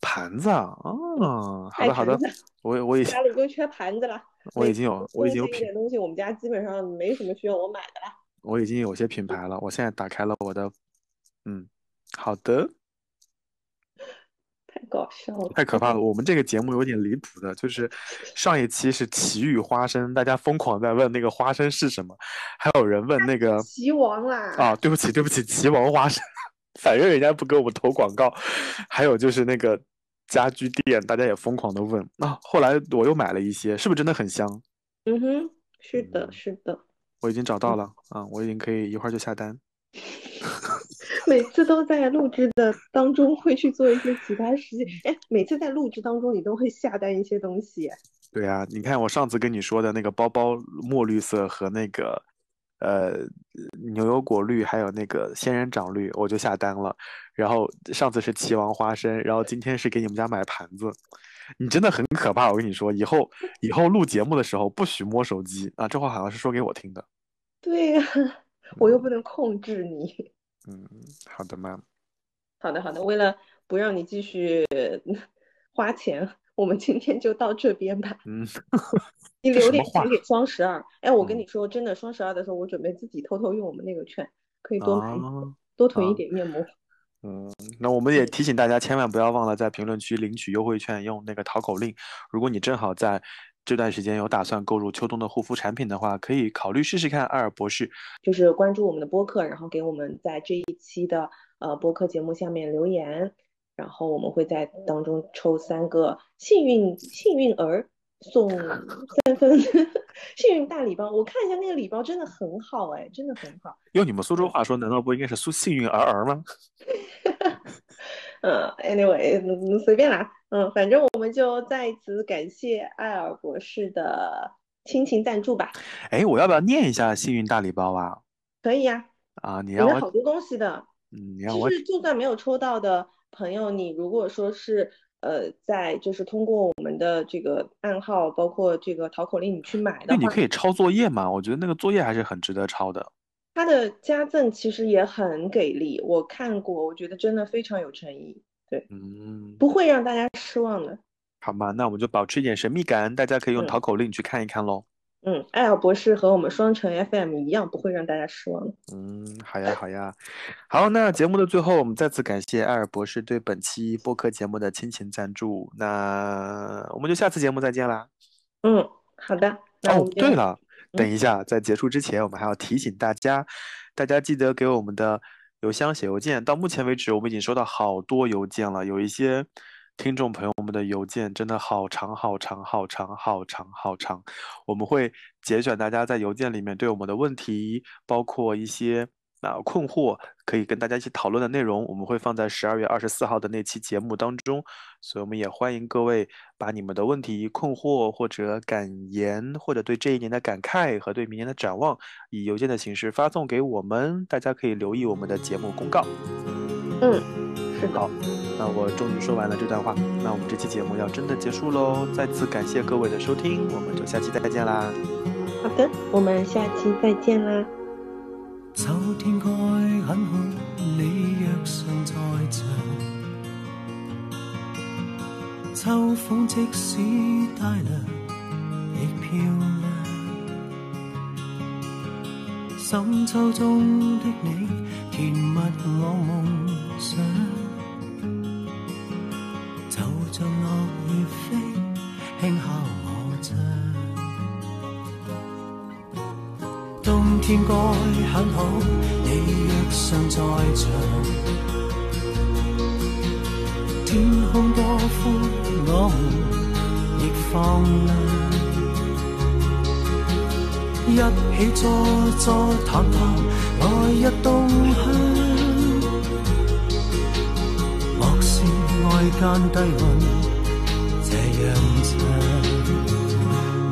盘子啊？哦，好的好的我我已家里就缺盘子了。我已经有我已经有品东西，我们家基本上没什么需要我买的了。我已经有些品牌了，我现在打开了我的，嗯，好的。[LAUGHS] 太搞笑了，太可怕了！我们这个节目有点离谱的，就是 [LAUGHS] 上一期是奇遇花生，大家疯狂在问那个花生是什么，还有人问那个棋王啦！啊，对不起对不起，棋王花生，反正人家不给我们投广告。还有就是那个家居店，大家也疯狂的问啊。后来我又买了一些，是不是真的很香？嗯哼，是的，嗯是的，我已经找到了啊，我已经可以一会儿就下单。[LAUGHS] 每次都在录制的当中会去做一些其他事情。哎，每次在录制当中你都会下单一些东西。对啊，你看我上次跟你说的那个包包墨绿色和那个呃牛油果绿，还有那个仙人掌绿，我就下单了。然后上次是棋王花生，然后今天是给你们家买盘子。你真的很可怕，我跟你说，以后以后录节目的时候不许摸手机啊！这话好像是说给我听的。对呀，[LAUGHS] 我又不能控制你。嗯，好的嘛。好的，好的，为了不让你继续 [LAUGHS] 花钱，我们今天就到这边吧。嗯，你留点钱给双十二。哎，我跟嗯你说，真的，双十二的时候，我准备自己偷偷用我们那个券，可以多买一啊，多囤一啊点面膜。嗯，那我们也嗯提醒大家，千万不要忘了在评论区领取优惠券，用那个淘口令。如果你正好在这段时间有打算购入秋冬的护肤产品的话，可以考虑试试看爱尔博士。就是关注我们的播客，然后给我们在这一期的呃播客节目下面留言，然后我们会在当中抽三个幸运幸运儿送三分 [LAUGHS] 幸运大礼包。我看一下那个礼包真的很好哎，真的很好。用你们苏州话说，难道不应该是苏幸运儿儿吗？[LAUGHS] 嗯，anyway，嗯随便啦，嗯，反正我们就在此感谢艾尔博士的亲情赞助吧。哎，我要不要念一下幸运大礼包啊？可以呀、啊，你里让我，面好多东西的。嗯，你让我，其实就算没有抽到的朋友，你如果说是呃，在就是通过我们的这个暗号，包括这个淘口令，你去买的那你，可以抄作业嘛？我觉得那个作业还是很值得抄的。它的加赠其实也很给力，我看过，我觉得真的非常有诚意，对，嗯，不会让大家失望的。好嘛，那我们就保持一点神秘感，大家可以用嗯淘口令去看一看喽。嗯，艾尔博士和我们双城 FM 一样，不会让大家失望的。嗯，好呀，好呀，好。那节目的最后，我们再次感谢艾尔博士对本期播客节目的亲情赞助。那我们就下次节目再见啦。嗯，好的。哦对了，等一下，在结束之前，我们还要提醒大家，大家记得给我们的邮箱写邮件。到目前为止，我们已经收到好多邮件了，有一些听众朋友们的邮件真的好长、好长、好长、好长、好长。我们会节选大家在邮件里面对我们的问题，包括一些啊困惑，可以跟大家一起讨论的内容，我们会放在十二月二十四号的那期节目当中。所以我们也欢迎各位把你们的问题、困惑或者感言，或者对这一年的感慨和对明年的展望，以邮件的形式发送给我们。大家可以留意我们的节目公告。嗯，是的好，那我终于说完了这段话，那我们这期节目要真的结束喽。再次感谢各位的收听，我们就下期再见啦。好的，我们下期再见啦。秋天該很好，你若尚在場。秋風即使帶涼，亦漂亮。深秋中的你，甜蜜我夢想。就像落葉飛，輕敲我窗。冬天该很好，你若尚在場。天空多寬，我們亦放亮。一起坐坐談談，來日動向。間低溫，這樣長。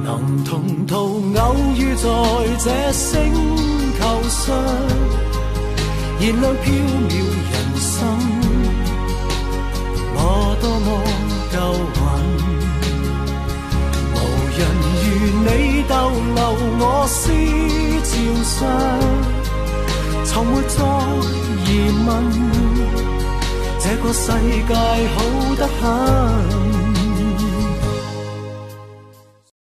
能同途偶遇在這星球上，燃亮飄渺人生。我多麼夠運，無人如你逗留我思潮上，从没再疑問，这个世界好得很。